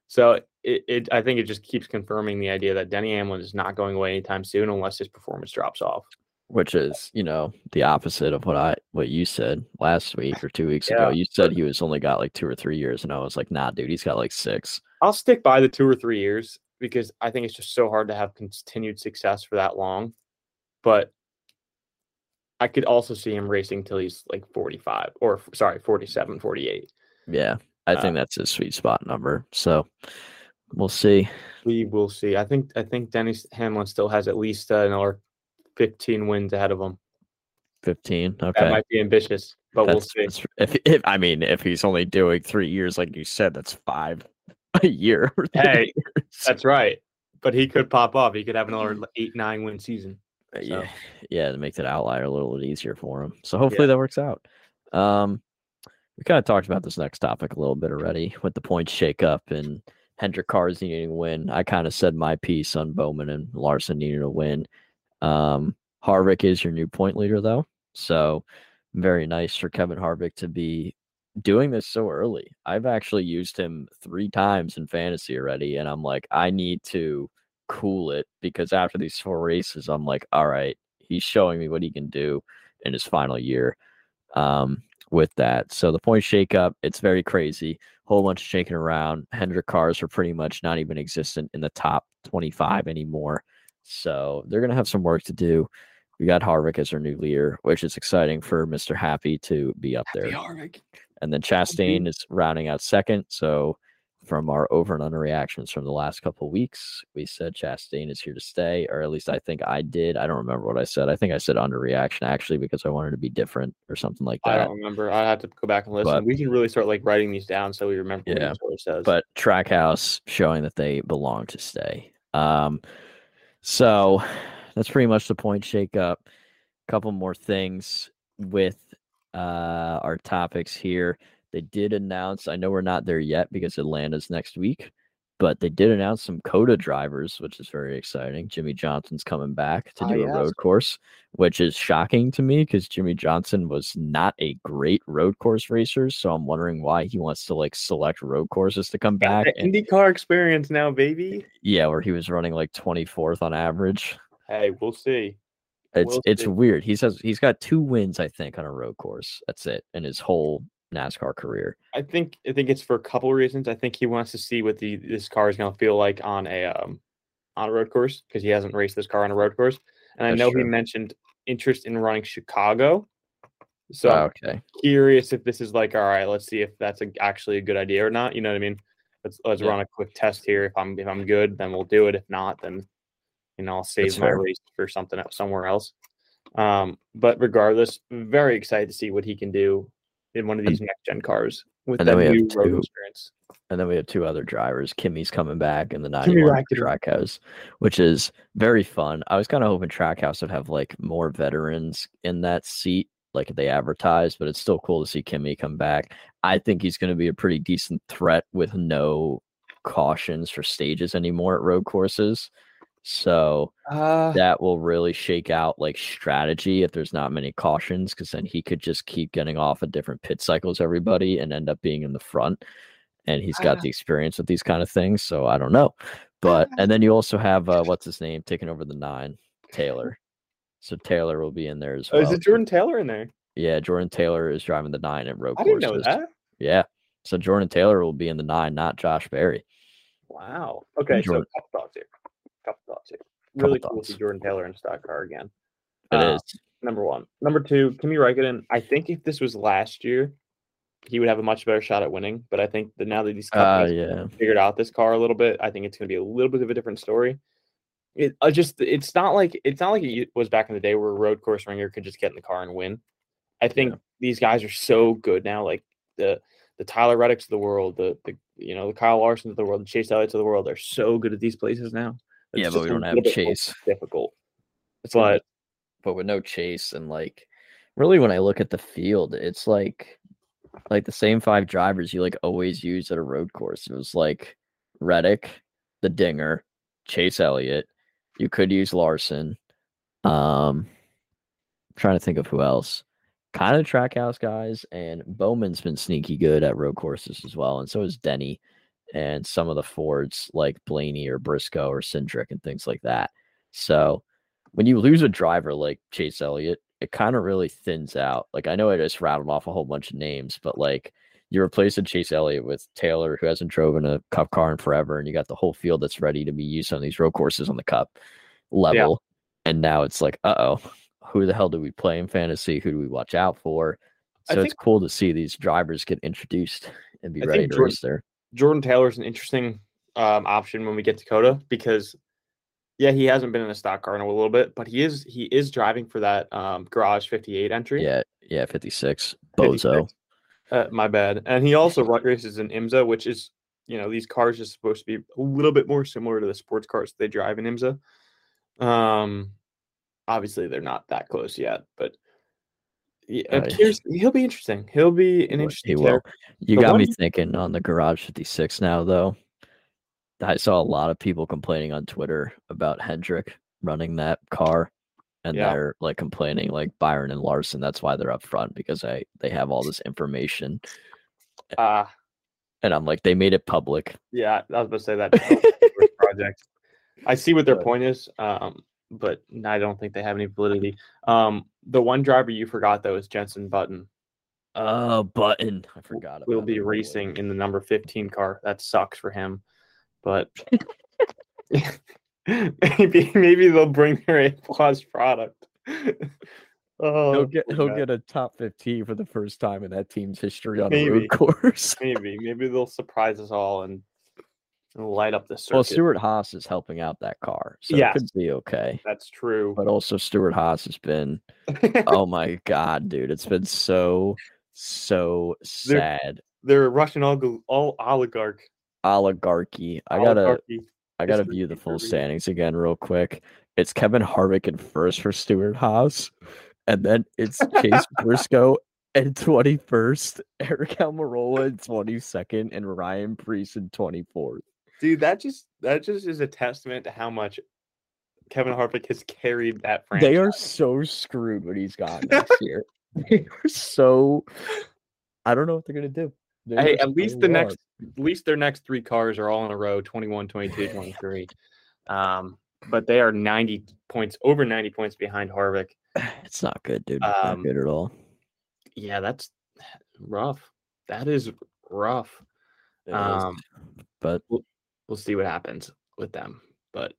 So it, it I think it just keeps confirming the idea that Denny Hamlin is not going away anytime soon unless his performance drops off. which is you know the opposite of what I what you said last week or two weeks ago. You said he was only got like two or three years, and I was like, nah, dude, he's got like six. I'll stick by the two or three years because I think it's just so hard to have continued success for that long. But I could also see him racing till he's like 45 or sorry, 47, 48. Yeah, I Uh, think that's his sweet spot number. So we'll see. We will see. I think I think Dennis Hamlin still has at least uh, another 15 wins ahead of him. Fifteen. Okay. That might be ambitious, but we'll see. if, if I mean if he's only doing three years, like you said, that's five a year. Hey, years. That's right. But he could pop off. He could have another eight, nine win season. Uh, So- yeah, yeah, to make that outlier a little bit easier for him. So hopefully that works out. Um, we kind of talked about this next topic a little bit already with the points shakeup and Hendrick cars needing to win. I kind of said my piece on Bowman and Larson needing to win. Um, Harvick is your new point leader though, so very nice for Kevin Harvick to be doing this so early. I've actually used him three times in fantasy already, and I'm like, I need to cool it because after these four races, I'm like, all right, he's showing me what he can do in his final year um, with that. So the point shakeup, it's very crazy. Whole bunch of shaking around. Hendrick cars are pretty much not even existent in the top 25 anymore. So they're gonna have some work to do. We got Harvick as our new leader, which is exciting for Mr. Happy to be up there. And then Chastain is rounding out second. So from our over and under reactions from the last couple of weeks, we said Chastain is here to stay, or at least I think I did. I don't remember what I said. I think I said under reaction actually because I wanted to be different or something like that. I don't remember. I have to go back and listen. But- we can really start like writing these down so we remember Yeah, what each says. But Trackhouse showing that they belong to stay. Um, so that's pretty much the point shake up. A couple more things with uh, our topics here. They did announce, I know we're not there yet because Atlanta's next week, but they did announce some COTA drivers, which is very exciting. Jimmie Johnson's coming back to Ah, do a yes. road course, which is shocking to me because Jimmy Johnson was not a great road course racer. So I'm wondering why he wants to like select road courses to come back. the and- IndyCar experience now, baby. yeah, where he was running like 24th on average. Hey, we'll see. It's We'll it's see. weird. He says he's got two wins, I think, on a road course. That's it in his whole NASCAR career. I think I think it's for a couple of reasons. I think he wants to see what the this car is going to feel like on a um on a road course because he hasn't raced this car on a road course. And I That's know he mentioned interest in running Chicago. So Oh, I'm okay. curious if this is like, all right, let's see if that's a, actually a good idea or not. You know what I mean? Let's let's Yeah. run a quick test here. If I'm if I'm good, then we'll do it. If not, then you know I'll save That's my fair. race for something else somewhere else. Um, but regardless, very excited to see what he can do in one of these next gen cars with and then we have new road two- experience. And then we have two other drivers. Kimi's coming back and the Kimi 91 Trackhouse, which is very fun. I was kind of hoping Trackhouse would have like more veterans in that seat, like they advertised, but it's still cool to see Kimi come back. I think he's going to be a pretty decent threat with no cautions for stages anymore at road courses. So Uh, that will really shake out like strategy if there's not many cautions because then he could just keep getting off at different pit cycles everybody and end up being in the front and he's got Ah. the experience with these kind of things so i don't know but and then you also have uh, what's his name taking over the nine taylor so taylor will be in there as oh, well is it Jordan Taylor in there? yeah jordan taylor is driving the nine at road I didn't courses know that. yeah so jordan taylor will be in the nine not josh berry Wow. Okay, so Jordan- couple thoughts here. Here. Couple Really cool to see. Jordan Taylor in stock car again. It Uh, is. number one. Number two, Kimi Räikkönen. I think if this was last year, he would have a much better shot at winning. But I think that now that these uh yeah figured out this car a little bit, I think it's going to be a little bit of a different story. It I just it's not like it's not like it was back in the day where a road course ringer could just get in the car and win. I think Yeah. these guys are so good now, like the the Tyler Reddicks of the world, the the you know the Kyle Larson of the world, the Chase Elliott's of the world. They're so good at these places now. Yeah, but we don't have Chase. Difficult. It's like but with no chase and like really when I look at the field, it's like like the same five drivers you like always use at a road course. It was like Reddick, the Dinger, Chase Elliott. You could use Larson. Um I'm trying to think of who else. Kind of trackhouse guys, and Bowman's been sneaky good at road courses as well, and so is Denny and some of the Fords like Blaney or Briscoe or Cindric and things like that. So when you lose a driver like Chase Elliott, it kind of really thins out. Like I know I just rattled off a whole bunch of names, but like you replace a Chase Elliott with Taylor, who hasn't driven a cup car in forever, and you got the whole field that's ready to be used on these road courses on the cup level. And now it's like, uh oh, who the hell do we play in fantasy? Who do we watch out for? So it's cool to see these drivers get introduced and be I ready to Jordan- race there. Jordan Taylor is an interesting um, option when we get to COTA because, yeah, he hasn't been in a stock car in a little bit, but he is he is driving for that um, Garage 58 entry. Yeah, yeah, 56. 56. Bozo. Uh, my bad. And he also races in IMSA, which is you know these cars are supposed to be a little bit more similar to the sports cars they drive in IMSA. Um, obviously they're not that close yet, but. Yeah, he'll be interesting. He'll be an He interesting. will. character. You The got me thinking on the Garage 56 now, though. I saw a lot of people complaining on Twitter about Hendrick running that car, and Yeah. they're like complaining, like Byron and Larson. That's why they're up front because they they have all this information, Uh, and I'm like, they made it public. Yeah, I was about to say that project. I see what their point is, um, but I don't think they have any validity. Um, the one driver you forgot though is Jenson Button. Oh, button! I forgot. Will be racing in the number 15 car. That sucks for him, but maybe maybe they'll bring their A plus product. oh, He'll get he'll get a top 15 for the first time in that team's history on a Maybe. road course. maybe maybe they'll surprise us all and, and light up the circuit. well, Stuart Haas is helping out that car, so Yes. it could be okay. That's true. But also, Stewart-Haas has been oh my god, dude, it's been so so They're- sad. They're a Russian all oligarch. Oligarchy. I gotta oligarchy. I gotta It's view the full standings again real quick. It's Kevin Harvick in first for Stuart Haas, and then it's Chase Briscoe in twenty first, Aric Almirola in twenty second, and Ryan Preece in twenty fourth. Dude, that just that just is a testament to how much Kevin Harvick has carried that franchise. They are so screwed when he's gone next year. They are so. I don't know what they're gonna do. They Hey, at least the next at least their next three cars are all in a row 21 22 23 um but they are 90 points over 90 points behind harvick It's not good, dude. Um, not good at all. yeah that's rough that is rough um but we'll see what happens with them but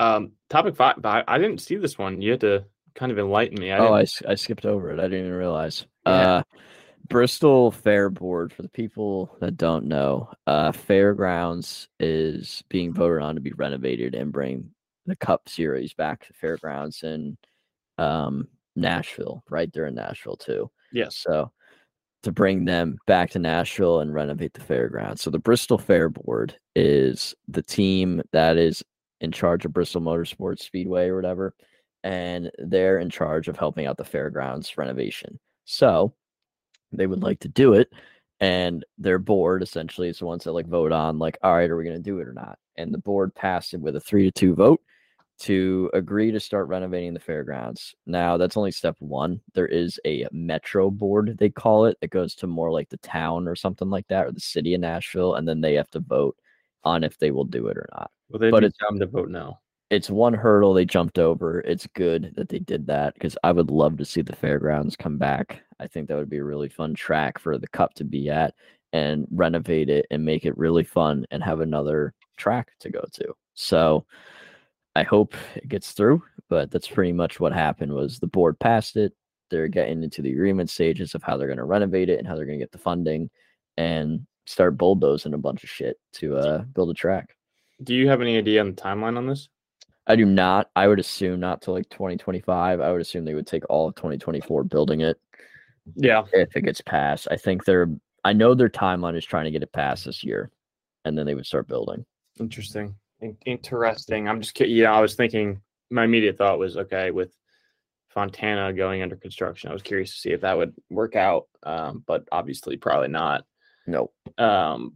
um topic five but I, I didn't see this one you had to kind of enlighten me I oh, I, I skipped over it. I didn't even realize. Yeah. Uh, Bristol Fair Board, for the people that don't know, uh, Fairgrounds is being voted on to be renovated and bring the Cup Series back to Fairgrounds in um, Nashville, right there in Nashville, too. Yes. So to bring them back to Nashville and renovate the fairgrounds. So the Bristol Fair Board is the team that is in charge of Bristol Motorsports Speedway or whatever, and they're in charge of helping out the fairgrounds renovation. So they would like to do it, and their board essentially is the ones that like vote on like, all right, are we going to do it or not? And the board passed it with a three to two vote to agree to start renovating the fairgrounds. Now, that's only step one. There is a metro board, they call it, that goes to more like the town or something like that, or the city of Nashville, and then they have to vote on if they will do it or not. Well, they'd But it's- time to vote now. It's one hurdle they jumped over. It's good that they did that because I would love to see the fairgrounds come back. I think that would be a really fun track for the cup to be at and renovate it and make it really fun and have another track to go to. So I hope it gets through, but that's pretty much what happened was the board passed it. They're getting into the agreement stages of how they're going to renovate it and how they're going to get the funding and start bulldozing a bunch of shit to uh, build a track. Do you have any idea on the timeline on this? I do not. I would assume not till like 2025. I would assume they would take all of 2024 building it Yeah. if it gets passed. I think they're I know their timeline is trying to get it passed this year and then they would start building. Interesting. In- interesting. I'm just kidding. Yeah, I was thinking. My immediate thought was okay with Fontana going under construction. I was curious to see if that would work out, um, but obviously, probably not. Nope. Um,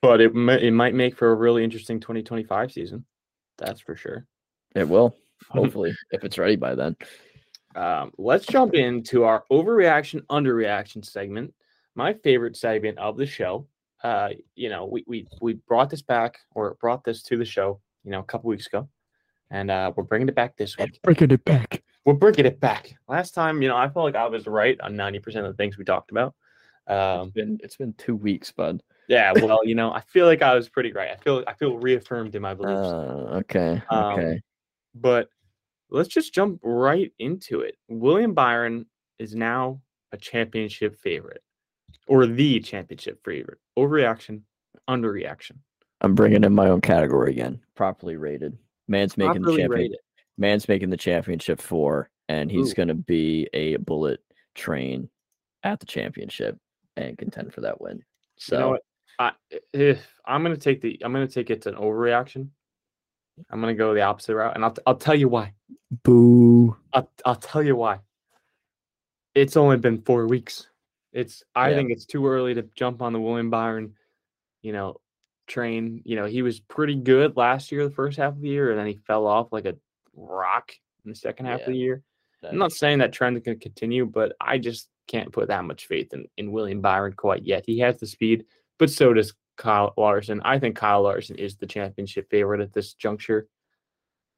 but it mi- it might make for a really interesting 2025 season. That's for sure. It will. Hopefully, if it's ready by then. Um, let's jump into our overreaction, underreaction segment. My favorite segment of the show. Uh, you know, we we we brought this back or brought this to the show, you know, a couple weeks ago, and uh, we're bringing it back this week. Bringing it back. We're bringing it back. Last time, you know, I felt like I was right on ninety percent of the things we talked about. It's Um, been it's been two weeks, bud. yeah, well, you know, I feel like I was pretty right. I feel I feel reaffirmed in my beliefs. Uh, okay. Um, Okay. but let's just jump right into it. William Byron is now a championship favorite or the championship favorite. Overreaction, underreaction. I'm bringing in my own category again. Properly rated. Man's making Properly the champion. Man's making the championship four, and he's Ooh. going to be a bullet train at the championship and contend for that win. So You know? I, if I'm gonna take the, I'm gonna take it to an overreaction. I'm gonna go the opposite route, and I'll I'll tell you why. boo. I'll I'll tell you why. It's only been four weeks. It's I Yeah. think it's too early to jump on the William Byron, you know, train. You know, he was pretty good last year, the first half of the year, and then he fell off like a rock in the second half of the year. That I'm not saying that trend is going to continue, but I just can't put that much faith in, in William Byron quite yet. He has the speed, but so does Kyle Larson. I think Kyle Larson is the championship favorite at this juncture.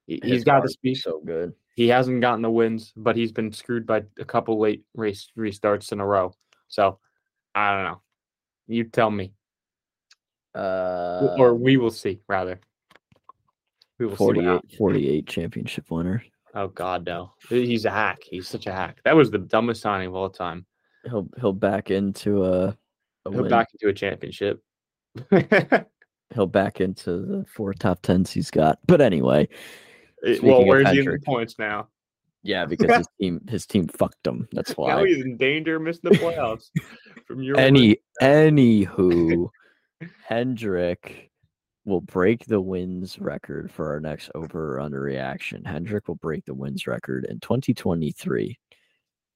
he, he's got the speed. So good. He hasn't gotten the wins, but he's been screwed by a couple late race restarts in a row. So I don't know. You tell me, Uh, or we will see. Rather, we will see. what 48, happens. 48 championship winner. Oh God, no! He's a hack. He's such a hack. That was the dumbest signing of all time. He'll he'll back into a, a He'll win. back into a championship. He'll back into the four top tens he's got. But anyway, well, where's he in the points now? Yeah, because his team his team fucked him. That's why. Now why. he's in danger of missing the playoffs. From your Any anywho, Hendrick will break the wins record for our next over or under reaction. Hendrick will break the wins record in 2023.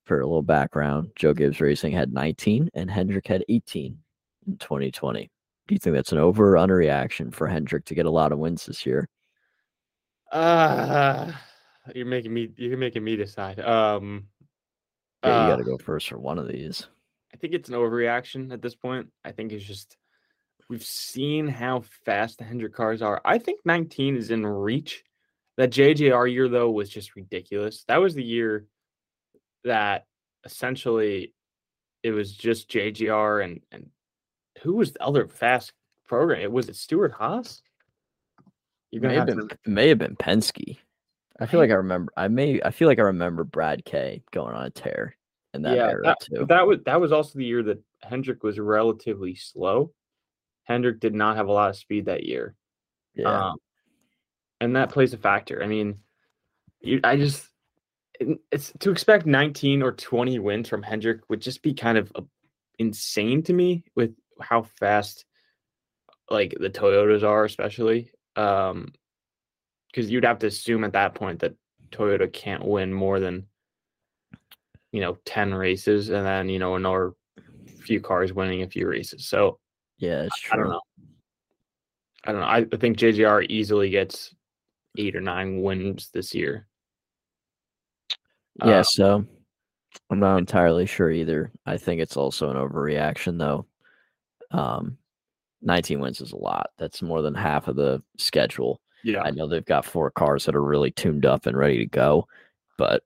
For a little background, Joe Gibbs Racing had 19 and Hendrick had 18 in 2020. Do you think that's an over or under reaction for Hendrick to get a lot of wins this year? uh, you're making me. You're making me decide. Um, Yeah, you uh, got to go first for one of these. I think it's an overreaction at this point. I think it's just we've seen how fast the Hendrick cars are. I think 19 is in reach. That JGR year though was just ridiculous. That was the year that essentially it was just JGR and and who was the other fast program? It was it Stewart-Haas. You're May gonna have, have been, to, may have been Penske. I feel like I remember. I may. I feel like I remember Brad K going on a tear, in that yeah, era that, too. that was that was also the year that Hendrick was relatively slow. Hendrick did not have a lot of speed that year. yeah, Um, and that plays a factor. I mean, you, I just it's to expect 19 or 20 wins from Hendrick would just be kind of uh, insane to me with how fast like the Toyotas are, especially. Um, because you'd have to assume at that point that Toyota can't win more than you know 10 races and then you know another few cars winning a few races. So yeah, it's I don't know. I don't know. I, I think JGR easily gets eight or nine wins this year. Yeah, Uh, so I'm not entirely sure either. I think it's also an overreaction though. Um 19 wins is a lot. That's more than half of the schedule. Yeah. I know they've got four cars that are really tuned up and ready to go, but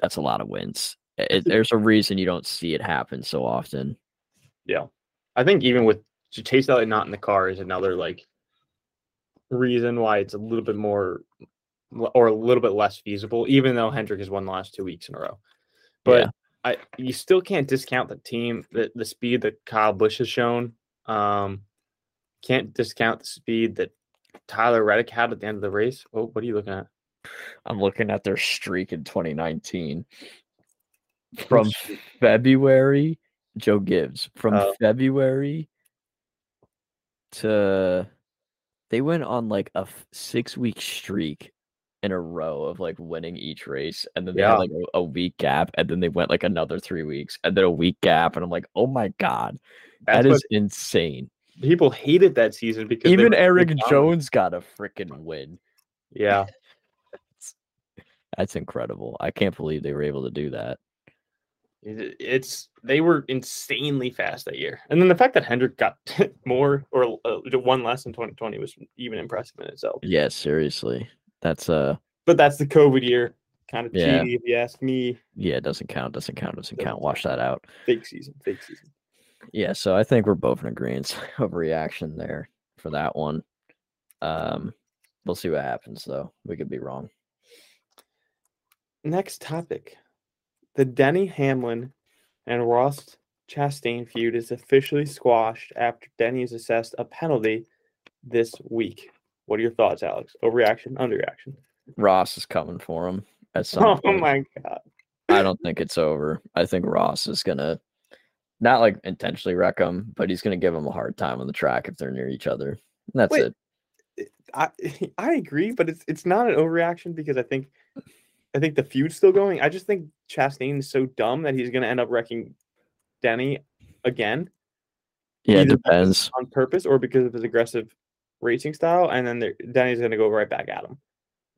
that's a lot of wins. It, there's a reason you don't see it happen so often. Yeah. I think even with Ch- Chase Elliott not in the car is another like reason why it's a little bit more or a little bit less feasible, even though Hendrick has won the last two weeks in a row. But Yeah. I you still can't discount the team, the, the speed that Kyle Busch has shown. Um can't discount the speed that Tyler Reddick had at the end of the race. Oh, what are you looking at? I'm looking at their streak in 2019 from February. Joe Gibbs from Oh. February to they went on like a f- six week streak in a row of like winning each race, and then they Yeah. had like a, a week gap, and then they went like another three weeks, and then a week gap, and I'm like, oh my god, That's that is what insane. People hated that season because Even Erik. Jones got a freaking win. Yeah. That's incredible. I can't believe they were able to do that. It- It's they were insanely fast that year, and then the fact that Hendrick got more or uh, one less in 2020 was even impressive in itself. Yeah, seriously. That's uh But that's the COVID year, kind of Yeah. cheaty if you ask me. yeah, it doesn't count, doesn't count, doesn't Doesn't count. Wash that out. Fake season, fake season. Yeah, so I think we're both in agreement of reaction there for that one. Um we'll see what happens though. We could be wrong. Next topic: the Denny Hamlin and Ross Chastain feud is officially squashed after Denny is assessed a penalty this week. What are your thoughts, Alex? Overreaction, underreaction? Ross is coming for him at some Oh point. my god! I don't think it's over. I think Ross is gonna not like intentionally wreck him, but he's gonna give him a hard time on the track if they're near each other. And that's Wait, it. Eh, I I agree, but it's it's not an overreaction because I think I think the feud's still going. I just think Chastain is so dumb that he's going to end up wrecking Denny again Yeah, it depends. on purpose or because of his aggressive racing style, and then Denny's going to go right back at him.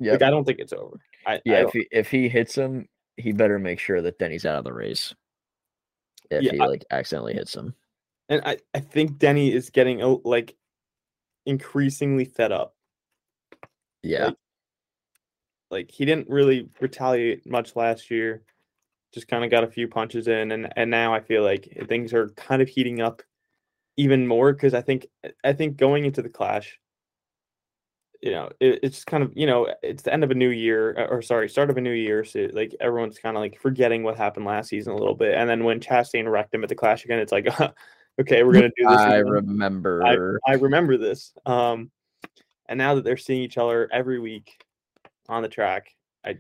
Yeah, Like I don't think it's over. I, I yeah. don't- If he if he hits him, he better make sure that Denny's out of the race. If Yeah, he I- like accidentally hits him. and I I think Denny is getting like increasingly fed up. Yeah, Like, like he didn't really retaliate much last year just kind of got a few punches in and and now i feel like things are kind of heating up even more because i think i think going into the clash you know it, it's kind of you know it's the end of a new year uh, or sorry start of a new year so like everyone's kind of like forgetting what happened last season a little bit and then when chastain wrecked him at the clash again it's like okay we're gonna do this I again. remember. I remember this. Um, and now that they're seeing each other every week on the track, I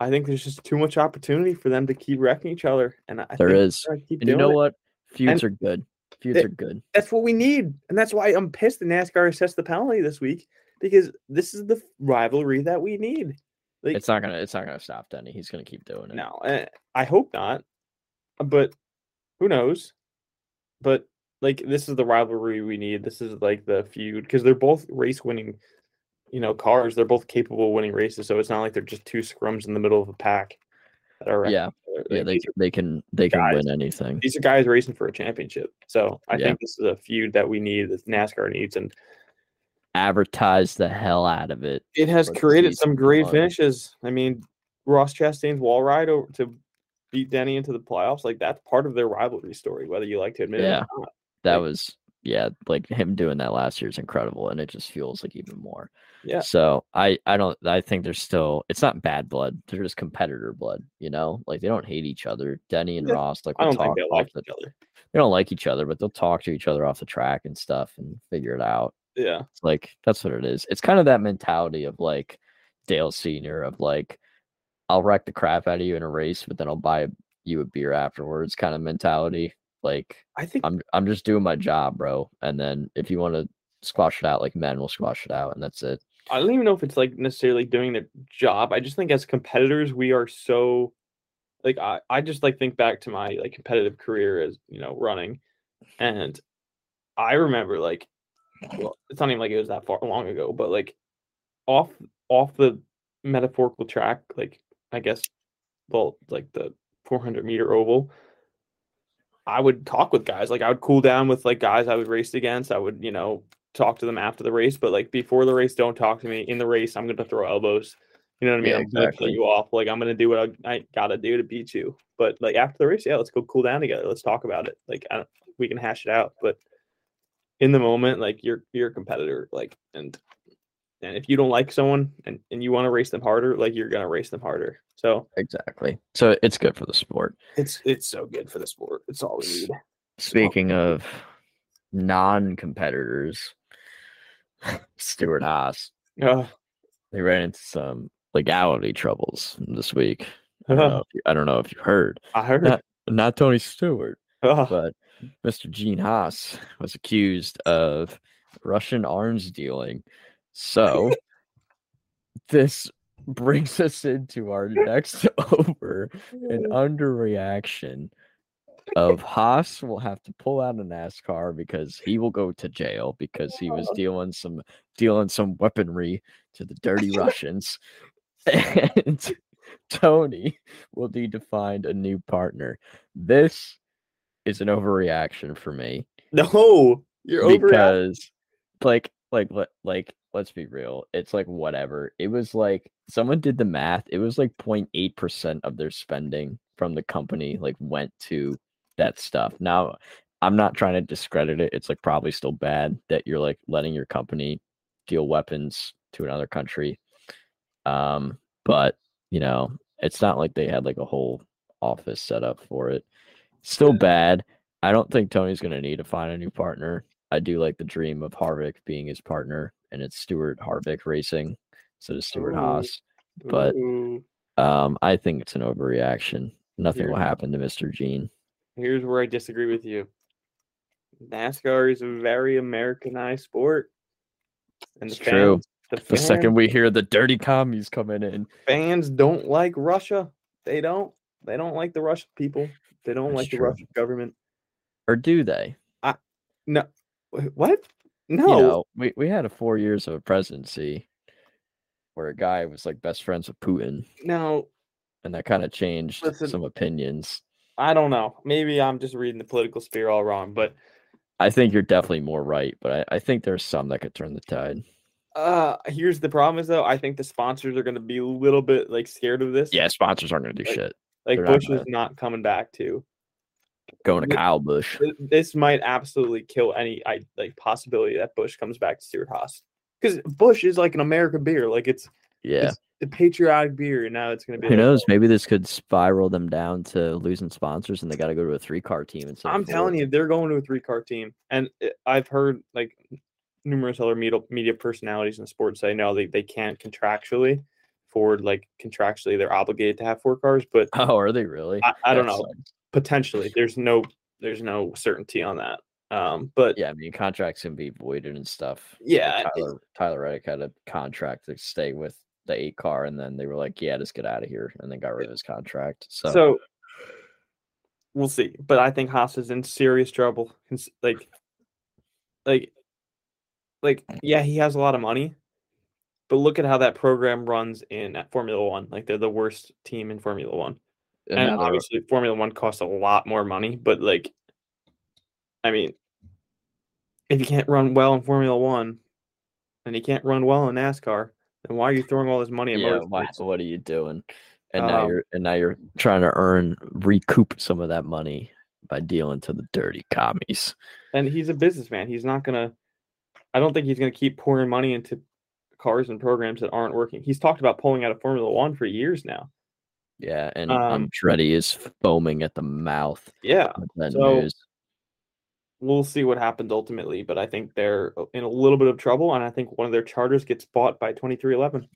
I think there's just too much opportunity for them to keep wrecking each other. And I There think is. keep and you know it. what? Feuds And are good. Feuds are good. That's what we need, and that's why I'm pissed that NASCAR assessed the penalty this week because this is the rivalry that we need. Like, It's not gonna. It's not gonna stop Denny. He's gonna keep doing it. No, eh, I hope not. But who knows? But like this is the rivalry we need. This is like the feud because they're both race winning, you know, cars. They're both capable of winning races. So it's not like they're just two scrums in the middle of a pack that are Yeah, other. yeah. They they can they can guys. win anything. these are guys racing for a championship. So I Yeah. think this is a feud that we need. That NASCAR needs, and Advertise the hell out of it. it has created some great finishes. I mean, Ross Chastain's wall ride over to beat Denny into the playoffs, like that's part of their rivalry story, whether you like to admit Yeah. it or not. That Like- was yeah, like him doing that last year is incredible, and it just feels like even more. Yeah. So I I don't I think there's still it's not bad blood. They're just competitor blood. You know, like they don't hate each other. Denny and Yeah, Ross like I will don't think they like the- each other. they don't like each other, but they'll talk to each other off the track and stuff and figure it out. Yeah. It's like that's what it is. It's kind of that mentality of like Dale Senior of like I'll wreck the crap out of you in a race, but then I'll buy you a beer afterwards kind of mentality. Like I think I'm I'm just doing my job, bro. And then if you want to squash it out like men, we'll squash it out, and that's it. I don't even know if it's like necessarily doing their job. I just think as competitors, we are so like I, I just like think back to my like competitive career as you know running, and I remember like well, it's not even like it was that far long ago, but like off off the metaphorical track, like I guess well like the 400 meter oval. I would talk with guys like I would cool down with like guys I would race against. I would you know talk to them after the race, but like before the race, don't talk to me. In the race, I'm gonna throw elbows. You know what I mean? Yeah, I'm gonna exactly. cut you off. Like I'm gonna do what I, I gotta do to beat you. But like after the race, yeah, let's go cool down together. Let's talk about it. Like I don't, we can hash it out. But in the moment, like you're you're a competitor. Like and and if you don't like someone and, and you want to race them harder, like you're gonna race them harder. So Exactly. So it's good for the sport. it's it's so good for the sport. It's all we need. Speaking of non-competitors, Stewart-Haas, Uh, they ran into some legality troubles this week. I don't know. If you, I don't know if you heard. I heard. Not, not Tony Stewart, Uh, but Mr. Gene Haas was accused of Russian arms dealing. So this brings us into our next over an underreaction of Haas will have to pull out a NASCAR because he will go to jail because he was oh. dealing some dealing some weaponry to the dirty Russians. And Tony will need to find a new partner. This is an overreaction for me. No, you're over. because like like let like let's be real it's like whatever it was like someone did the math it was like 0.8% of their spending from the company like went to that stuff. Now i'm not trying to discredit it it's like probably still bad that you're like letting your company deal weapons to another country um but you know it's not like they had like a whole office set up for it still bad I don't think Tony's going to need to find a new partner. I do like the dream of Harvick being his partner, and it's Stewart Harvick Racing instead of Stewart Ooh. Haas. but- Um, I think it's an overreaction. Nothing will happen to Mr. Gene. here's where I disagree with you. NASCAR is a very Americanized sport, and the It's true. fans, the, The fans, second we hear the dirty commies coming in, fans don't like Russia. They don't. They don't like the Russian people. They don't That's like the. Russian government. or do they? No, what? No. You know, we, we had a four years of a presidency where a guy was like best friends with Putin, no. and that kind of changed Listen. some opinions. I don't know. Maybe I'm just reading the political sphere all wrong, but I think you're definitely more right, but I, I think there's some that could turn the tide. uh here's the problem is though, I think the sponsors are gonna be a little bit like scared of this. Yeah, sponsors aren't going to do Like, shit. Like they're Busch gonna- is not coming back to. Going to Kyle Busch. This might absolutely kill any I like possibility that Busch comes back to Stewart-Haas. Because Busch is like an American beer. Like it's Yeah. the patriotic beer, and now it's gonna be Who knows? Oh. Maybe this could spiral them down to losing sponsors and they got to go to a three car team instead I'm telling you, they're going to a three car team, and eh, I've heard like numerous other media media personalities in sports say no, they, they can't contractually afford like contractually they're obligated to have four cars, but Oh, are they really? I, I don't know. sucks. Potentially, there's no there's no certainty on that. Um, but Yeah, I mean, contracts can be voided and stuff. Like, Yeah, it- Tyler, Tyler Reddick had a contract to stay with the eight car, and then they were like, yeah, just get out of here, and then got rid of his contract. So, so, we'll see. But I think Haas is in serious trouble. Like, like, like, yeah, he has a lot of money, but look at how that program runs in at Formula One. Like, they're the worst team in Formula One, and and, now obviously Formula One costs a lot more money. But like, I mean, if you can't run well in Formula One, and you can't run well in NASCAR, then why are you throwing all this money at yeah, why, what are you doing? And now Um, you're and now you're trying to earn recoup some of that money by dealing to the dirty commies. and he's a businessman. He's not gonna. I don't think he's gonna keep pouring money into cars and programs that aren't working. He's talked about pulling out of Formula One for years now. Yeah, and Um, Andretti is foaming at the mouth. Yeah, so- news. we'll see what happens ultimately, but I think they're in a little bit of trouble, and I think one of their charters gets bought by twenty three eleven.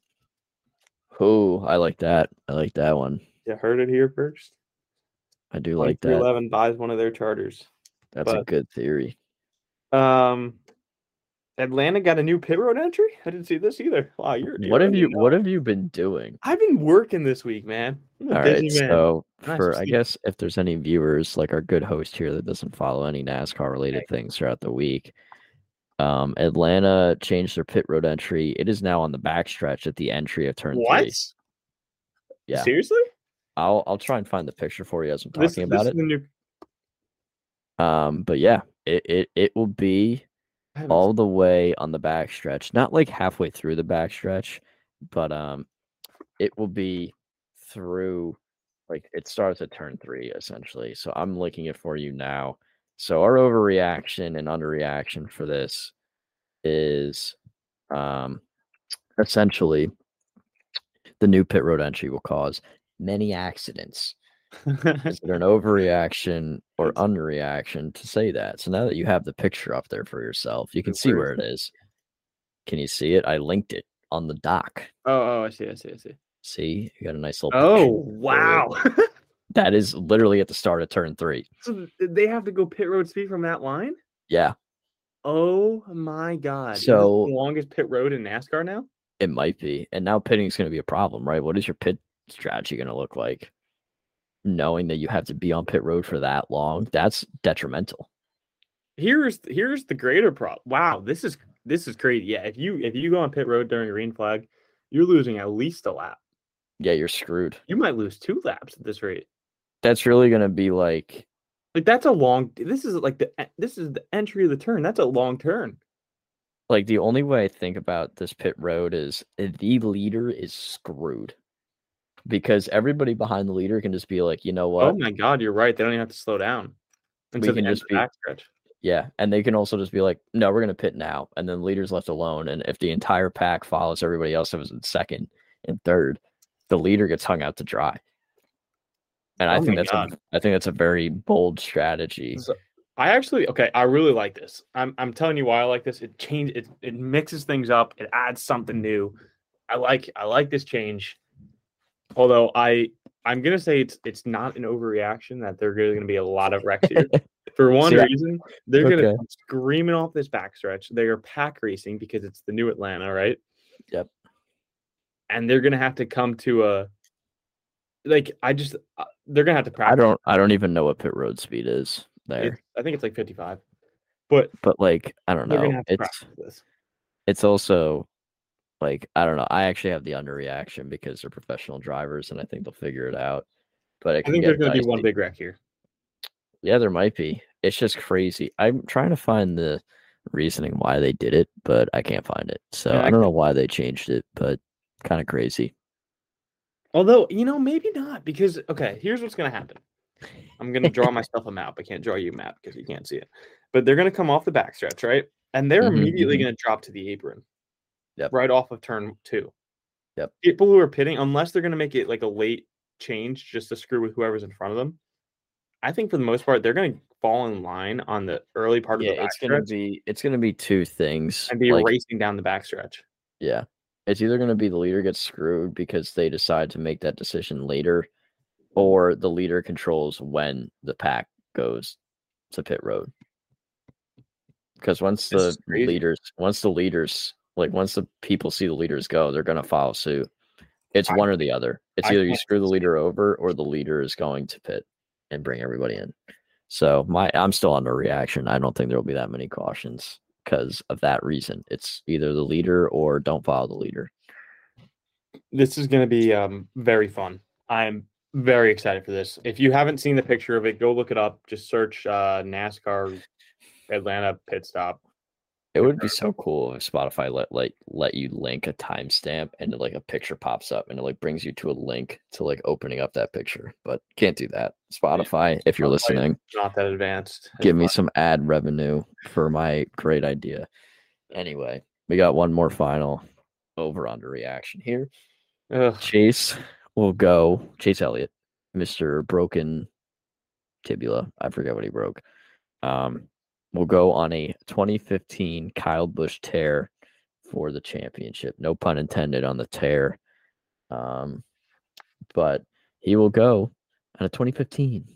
Oh, I like that. I like that one. You heard it here first. I do like that. eleven buys one of their charters. That's a good theory. Um, Atlanta got a new pit road entry. I didn't see this either. Wow, you're. you're What have you know. What have you been doing? I've been working this week, man. All right, man. so Nice for I guess if there's any viewers like our good host here that doesn't follow any NASCAR related things throughout the week, um, Atlanta changed their pit road entry. It is now on the backstretch at the entry of turn what? three. Yeah. Seriously? I'll I'll try and find the picture for you as I'm This, talking this about is it. new. Um, but yeah, it it, it will be all the way on the backstretch, not like halfway through the backstretch, but um, it will be through like it starts at turn three essentially. So I'm looking it for you now. So our overreaction and underreaction for this is um essentially the new pit road entry will cause many accidents. Is it an overreaction or underreaction to say that? So now that you have the picture up there for yourself, you can see Where it is. Can you see it? I linked it on the doc. oh, oh, I see, I see, I see. See, you got a nice little. Oh, wow. That is literally at the start of turn three. so they have to go pit road speed from that line? Yeah, Oh my god! So- the longest pit road in NASCAR now. it might be. And now pitting is going to be a problem, right? What is your pit strategy going to look like? Knowing that you have to be on pit road for that long, that's detrimental. Here's here's the greater problem. Wow, this is this is crazy. Yeah, if you if you go on pit road during green flag, you're losing at least a lap. Yeah, you're screwed. You might lose two laps at this rate. That's really to be like Like that's a long. This is like the this is the entry of the turn. That's a long turn. like the only way I think about this pit road is eh, the leader is screwed because everybody behind the leader can just be like, you know oh what? Oh my god, you're right. They don't even have to slow down. Until the can just be-. Yeah, and they can also just be like, no, we're gonna pit now, and then leader's left alone. And if the entire pack follows everybody else that was in second and third, the leader gets hung out to dry. And I Oh think that's a. I think that's a very bold strategy. So- I actually okay. I really like this. I'm I'm telling you why I like this. It change it it mixes things up. It adds something new. I like I like this change. Although I I'm gonna say it's it's not an overreaction that there are going to be a lot of wrecks here. For one reason, they're going to Okay. come screaming off this backstretch. They are pack racing because it's the new Atlanta, right? Yep. And they're going to have to come to a like I just uh, they're going to have to practice. I don't I don't even know what pit road speed is there, It- I think it's like 55. But but like I don't they're going to know. It's it's also like I don't know. I actually have the underreaction because they're professional drivers, and I think they'll figure it out. But it I think there's going to be one big wreck here. Yeah, there might be. It's just crazy. I'm trying to find the reasoning why they did it, but I can't find it. So Yeah, I I don't know why they changed it, but kind of crazy. Although, you know, maybe not because okay, here's what's going to happen. I'm going to draw myself a map. I can't draw you a map because you can't see it. But they're going to come off the backstretch, right? And they're Mhm, immediately mhm. going to drop to the apron. Yep. Right off of turn 2. Yep. People who are pitting unless they're going to make it like a late change just to screw with whoever's in front of them. I think for the most part they're going to fall in line on the early part Yeah, of the it's gonna be it's gonna be two things. and be like, racing down the backstretch. Yeah. It's either going to be the leader gets screwed because they decide to make that decision later, or the leader controls when the pack goes to pit road. Because once This the leaders, once the leaders, like once the people see the leaders go, they're going to follow suit. It's I- one or the other. It's I either you screw the leader over or the leader is going to pit and bring everybody in. So my, I'm still under reaction. I don't think there will be that many cautions because of that reason. It's either the leader or don't follow the leader. this is going to be um, very fun. I'm very excited for this. If you haven't seen the picture of it, go look it up. Just search uh, NASCAR Atlanta pit stop. It would be so cool if Spotify let like let you link a timestamp and like a picture pops up and it like brings you to a link to like opening up that picture. But can't do that. Spotify, if you're Spotify listening, Not that advanced. give me some ad revenue for my great idea. Anyway, we got one more final over under reaction here. Ugh. Chase will go. Chase Elliott, Mister Broken Tibula. I forget what he broke. Um, will go on a 2015 Kyle Busch tear for the championship. No pun intended on the tear. Um, but he will go on a 2015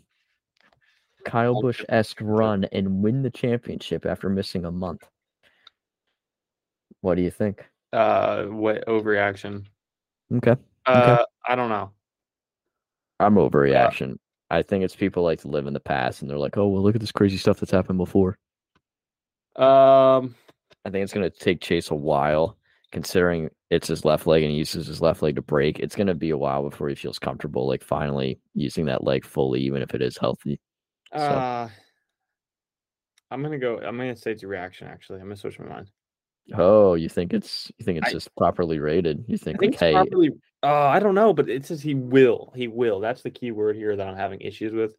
Kyle Busch esque run and win the championship after missing a month. What do you think? Uh, what overreaction? Okay. Uh, I don't know. I'm overreaction. I think it's people like to live in the past and they're like, oh, well, look at this crazy stuff that's happened before. Um, I think it's going to take Chase a while, considering it's his left leg and he uses his left leg to brake. It's going to be a while before he feels comfortable, like finally using that leg fully, even if it is healthy. So- uh, I'm gonna go. I'm gonna say it's a reaction. Actually, I'm gonna switch my mind. Oh, you think it's you think it's I- just properly rated? You I think, think like, it's hey, properly. Uh, I don't know, but it says he will. He will. That's the key word here that I'm having issues with.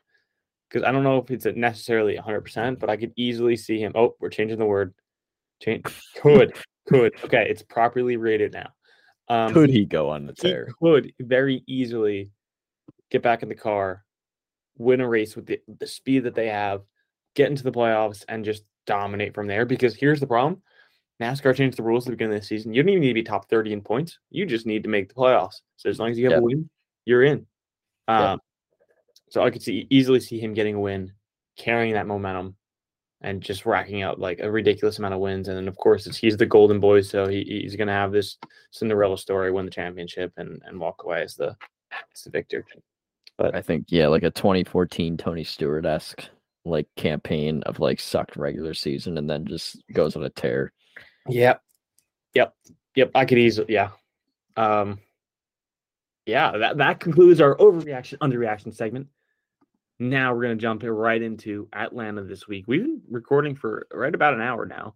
Because I don't know if it's necessarily 100, percent but I could easily see him. Oh, we're changing the word. Change. Could. could. Okay, it's properly rated now. Um, could he go on the he tear? could very easily get back in the car, win a race with the, the speed that they have, get into the playoffs, and just dominate from there. Because here's the problem NASCAR changed the rules at the beginning of the season. You don't even need to be top 30 in points. You just need to make the playoffs. So as long as you have a win, you're in. Um. So I could see easily see him getting a win, carrying that momentum, and just racking up like a ridiculous amount of wins. And then of course it's, he's the golden boy, so he, he's going to have this Cinderella story, win the championship, and and walk away as the as the victor. But I think yeah, like a 2014 Tony Stewart esque like campaign of like sucked regular season and then just goes on a tear. Yep. Yep. Yep. I could easily yeah. Um yeah, that, that concludes our overreaction, underreaction segment. Now we're gonna jump right into Atlanta this week. We've been recording for right about an hour now.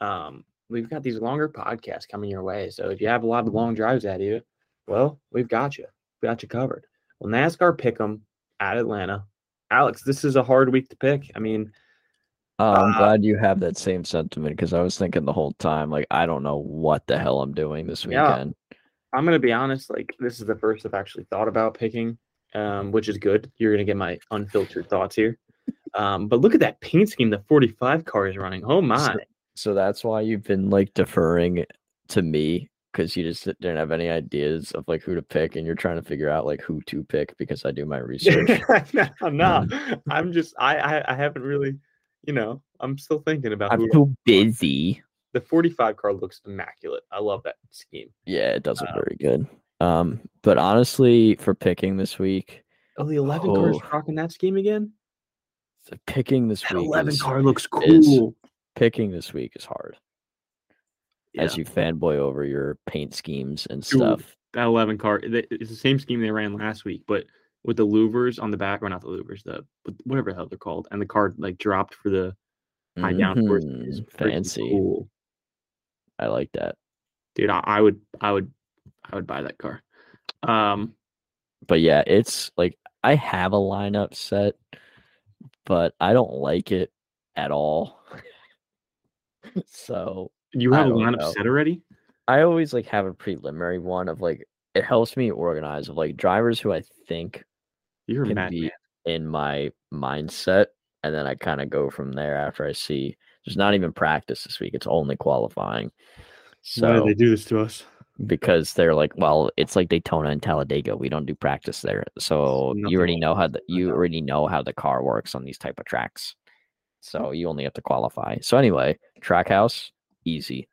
Um, we've got these longer podcasts coming your way. So if you have a lot of long drives at you, well, we've got you. We got you covered. Well, NASCAR pick 'em at Atlanta. Alex, this is a hard week to pick. I mean, Oh, I'm Uh, glad you have that same sentiment because I was thinking the whole time, like, I don't know what the hell I'm doing this weekend. Yeah. I'm gonna be honest. Like this is the first I've actually thought about picking, um, which is good. You're gonna get my unfiltered thoughts here. Um, but look at that paint scheme the 45 car is running. Oh my! So that's why you've been like deferring to me because you just didn't have any ideas of like who to pick and you're trying to figure out like who to pick because I do my research. no, no, I'm just I, I I haven't really, you know, I'm still thinking about I'm too busy. the 45 car looks immaculate. I love that scheme. Yeah, it does look Um, very good. Um, but honestly, for picking this week, Oh, the 11 car is Oh. rocking that scheme again. the picking this That week 11 is, car looks is- cool. picking this week is hard Yeah. as you fanboy over your paint schemes and Dude, stuff. that 11 car it's the same scheme they ran last week but with the louvers on the back or not the louvers the but whatever the hell they're called and the car like dropped for the high downforce Mhm, is fancy. cool I like that. dude I, I would i would i would buy that car um But yeah, it's like I have a lineup set, but I don't like it at all. so you have a lineup know. set already I always like have a preliminary one of like it helps me organize of like drivers who I think you're can mad be man. in my mindset, and then I kind of go from there after I see. There's not even practice this week; it's only qualifying. why So they do this to us because they're like, well, it's like Daytona and Talladega. We don't do practice there, so you already know how the you already know how the car works on these type of tracks. So you only have to qualify. So anyway, Trackhouse, easy.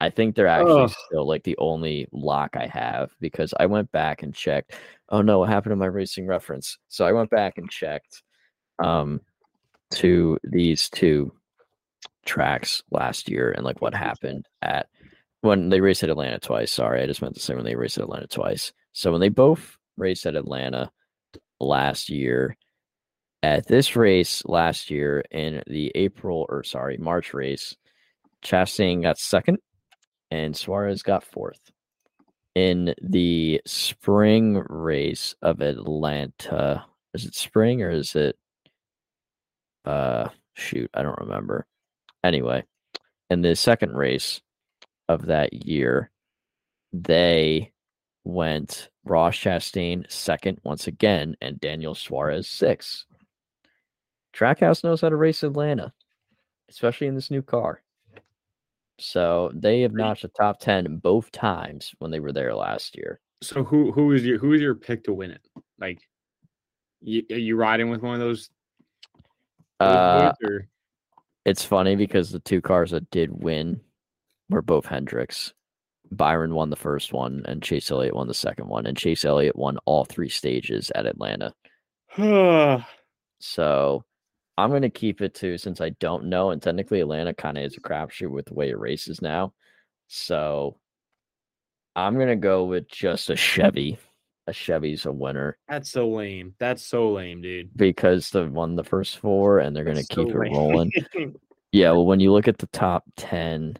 I think they're actually Ugh. still like the only lock I have because I went back and checked. Oh no, what happened to my racing reference? So I went back and checked um to these two tracks last year and like what happened at when they raced at Atlanta twice. Sorry, I just meant to say when they raced at Atlanta twice. So when they both raced at Atlanta last year, at this race last year in the April or sorry, March race, Chastain got second, and Suarez got fourth. In the spring race of Atlanta, is it spring or is it? Uh, shoot, I don't remember. Anyway, in the second race of that year, they went Ross Chastain second once again, and Daniel Suarez sixth. Trackhouse knows how to race Atlanta, especially in this new car. So they have notched the top ten both times when they were there last year. So who who is your who is your pick to win it? Like, you, are you riding with one of those? Uh, or- it's funny because the two cars that did win were both Hendricks. Byron won the first one, and Chase Elliott won the second one, and Chase Elliott won all three stages at Atlanta. So I'm going to keep it to since I don't know, and technically Atlanta kind of is a crapshoot with the way it races now. So I'm going to go with just a Chevy. A Chevy's a winner That's so lame. That's so lame, dude. because they won the first four, and they're going to so keep it rolling. Yeah, well, when you look at the top 10,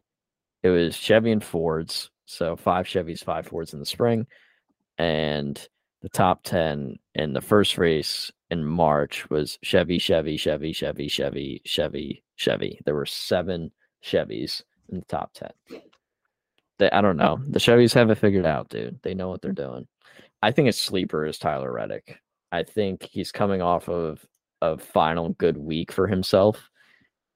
it was Chevy and Fords. So five Chevys, five Fords in the spring. And the top 10 in the first race in March was Chevy, Chevy, Chevy, Chevy, Chevy, Chevy, Chevy. There were seven Chevys in the top 10. They, I don't know. The Chevys have it figured out, dude. They know what they're doing. I think a sleeper is Tyler Reddick. I think he's coming off of a final good week for himself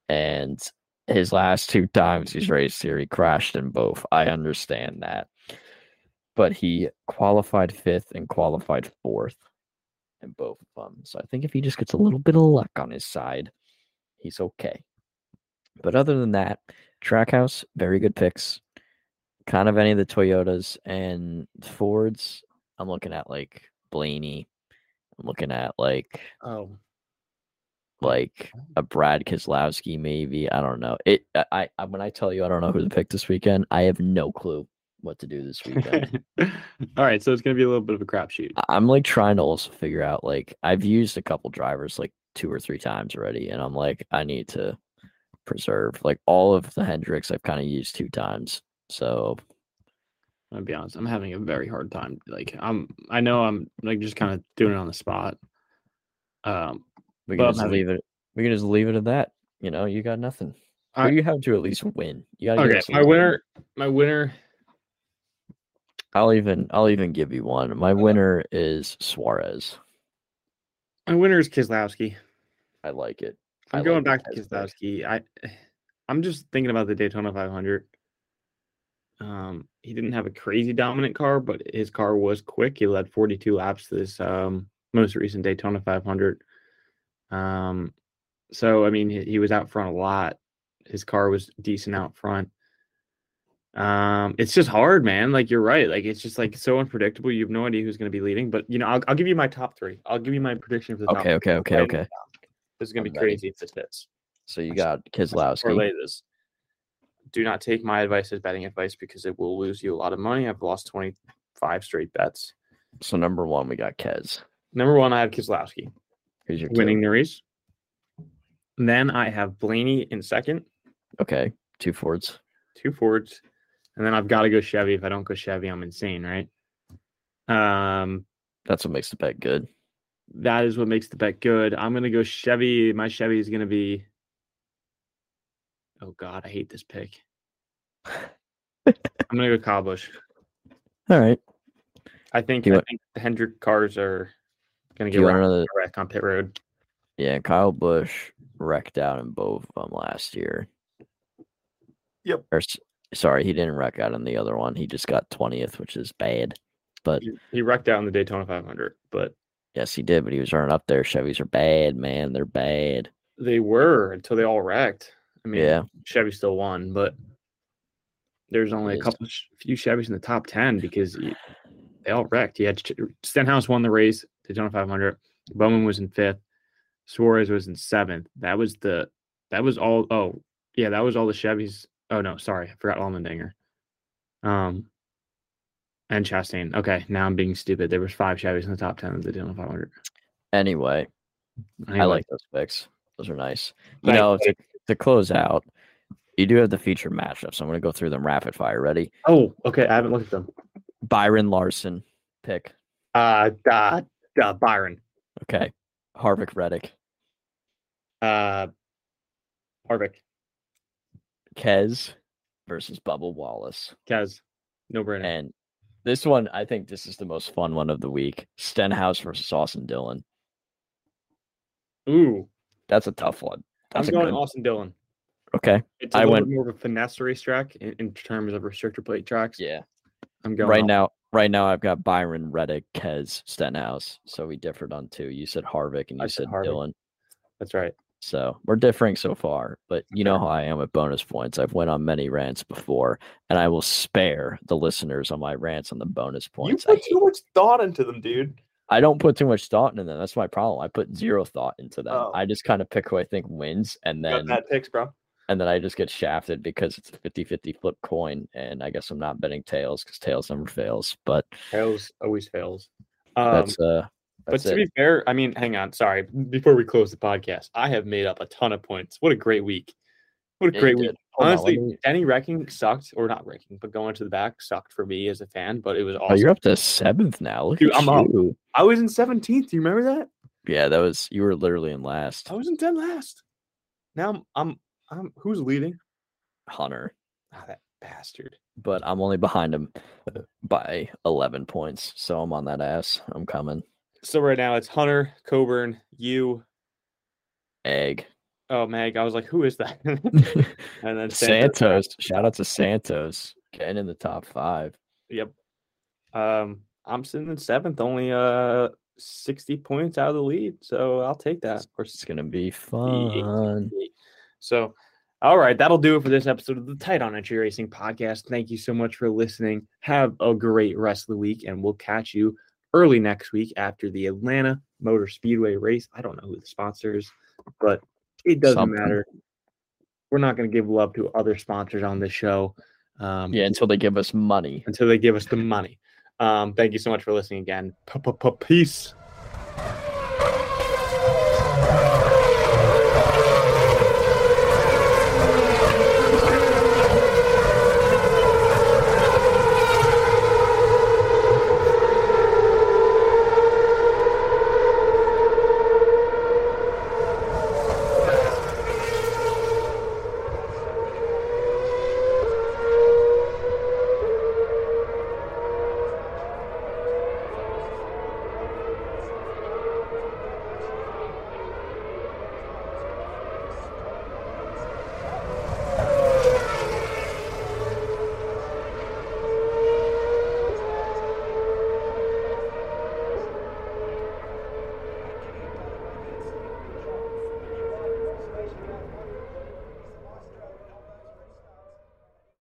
and his last two times he's raced here, he crashed in both. I understand that. But he qualified fifth and qualified fourth in both of them. So I think if he just gets a little bit of luck on his side, he's okay. But other than that, Trackhouse, very good picks. Kind of any of the Toyotas and Fords. I'm looking at like Blaney. I'm looking at like oh, like a Brad Keselowski, maybe. I don't know. It. I, I. When I tell you I don't know who to pick this weekend, I have no clue what to do this weekend. all right. So it's gonna be a little bit of a crapshoot. I'm like trying to also figure out. Like I've used a couple drivers like two or three times already, and I'm like I need to preserve like all of the Hendricks I've kind of used two times. So I'll be honest. I'm having a very hard time. Like I'm. I know I'm like just kind of doing it on the spot. Um. we can just I'm leave it. We can just leave it at that. You know, you got nothing. I- Or you have to at least win. You got to Okay. My winner. My winner. I'll even I'll even give you one. My winner is Suarez. My winner is Keselowski. I like it. I I'm like going the back to. Keselowski. I. I'm just thinking about the Daytona 500. Um, he didn't have a crazy dominant car, but his car was quick. He led 42 laps this um, most recent Daytona 500. Um, so I mean, he, he was out front a lot. His car was decent out front. Um, it's just hard, man. Like you're right. Like it's just like so unpredictable. You have no idea who's going to be leading. But you know, I'll, I'll give you my top three. I'll give you my prediction for the top. Okay, okay, okay, okay. This is going to be crazy if this fits. So you got Keselowski. this. Do not take my advice as betting advice because it will lose you a lot of money. I've lost 25 straight bets. So number one, we got Kez. Number one, I have Keselowski Who's your winning two? the race. Then I have Blaney in second, Okay, two Fords. two Fords. And then I've got to go Chevy. If I don't go Chevy, I'm insane, right? Um, That's what makes the bet good. that is what makes the bet good. I'm going to go Chevy. My Chevy is going to be. Oh, God, I hate this pick. I'm going to go Kyle Busch. All right. I think, Do you I want- think the Hendrick cars are gonna get want wrecked another? wreck on pit road. Yeah, Kyle Busch wrecked out in both of them last year. Yep. Or s- sorry, he didn't wreck out in the other one. He just got twentieth, which is bad. But He, he wrecked out in the Daytona 500, but yes, he did. But he was running up there. Chevys are bad, man. They're bad. they were until they all wrecked. I mean, Yeah. Chevy still won, but there's only a couple, few Chevys in the top 10 because he- they all wrecked. He had Stenhouse won the race, Daytona 500. Bowman was in fifth. Suarez was in seventh. That was the, that was all. Oh, yeah, that was all the Chevys. Oh, no, sorry. I forgot Allmendinger. Um, and Chastain. Okay, now I'm being stupid. There was five Chevys in the top 10 of the Daytona 500. Anyway, I like those picks. Those are nice. You Thank know, to, to close out, You do have the feature matchup, so I'm going to go through them rapid fire. Ready? Oh, okay. I haven't looked at them. Byron Larson, pick. Uh, uh, uh Byron. Okay. Harvick Reddick. Uh, Harvick. Kez versus Bubba Wallace. Kez. No brainer. And this one, I think this is the most fun one of the week. Stenhouse versus Austin Dillon. Ooh, That's a tough one. That's I'm going good. Austin Dillon. Okay. It's a I went- more of a finesse racetrack in, in terms of restrictor plate tracks. Yeah. I'm going Right Au- now, right now I've got Byron Reddick, Kez, Stenhouse. So we differed on two. You said Harvick and I you said said Harvick. Dillon. That's right. So we're differing so far, but you know how I am with bonus points. I've went on many rants before, and I will spare the listeners on my rants on the bonus points. You I, too much thought into them, dude. I don't put too much thought into them. That's my problem. I put zero thought into them. Oh. I just kind of pick who I think wins, and then that picks, bro. and then I just get shafted because it's a 50-50 flip coin, and I guess I'm not betting tails because tails never fails. But Tails always fails. Um, that's uh, but to it. be fair, I mean, hang on. Sorry. Before we close the podcast, I have made up a ton of points. What a great week. What a Yeah, you great week. Hold on, Honestly, me- Denny wrecking sucked, or not wrecking, but going to the back sucked for me as a fan, but it was oh, awesome. you're up to seventh now. Look Dude, at I'm up. I was in 17th. Do you remember that? Yeah, that was you were literally in last. I was in 10 last. Now I'm, I'm, I'm who's leading? Hunter. Ah, that bastard. but I'm only behind him by 11 points. So I'm on that ass. I'm coming. So right now it's Hunter, Coburn, you, Egg. oh Meg. I was like, who is that? and then Santos. Shout out to Santos. Getting in the top five. Yep. Um, I'm sitting in seventh, only uh 60 points out of the lead. So I'll take that. Of course, It's gonna be fun. So, all right, that'll do it for this episode of the Tight on Entry Racing podcast. Thank you so much for listening. Have a great rest of the week, and we'll catch you early next week after the Atlanta Motor Speedway race. I don't know who the sponsor is, but it doesn't Something. matter. We're not going to give love to other sponsors on this show. Um, Yeah, until they give us money. until they give us the money. Um, thank you so much for listening again. Peace.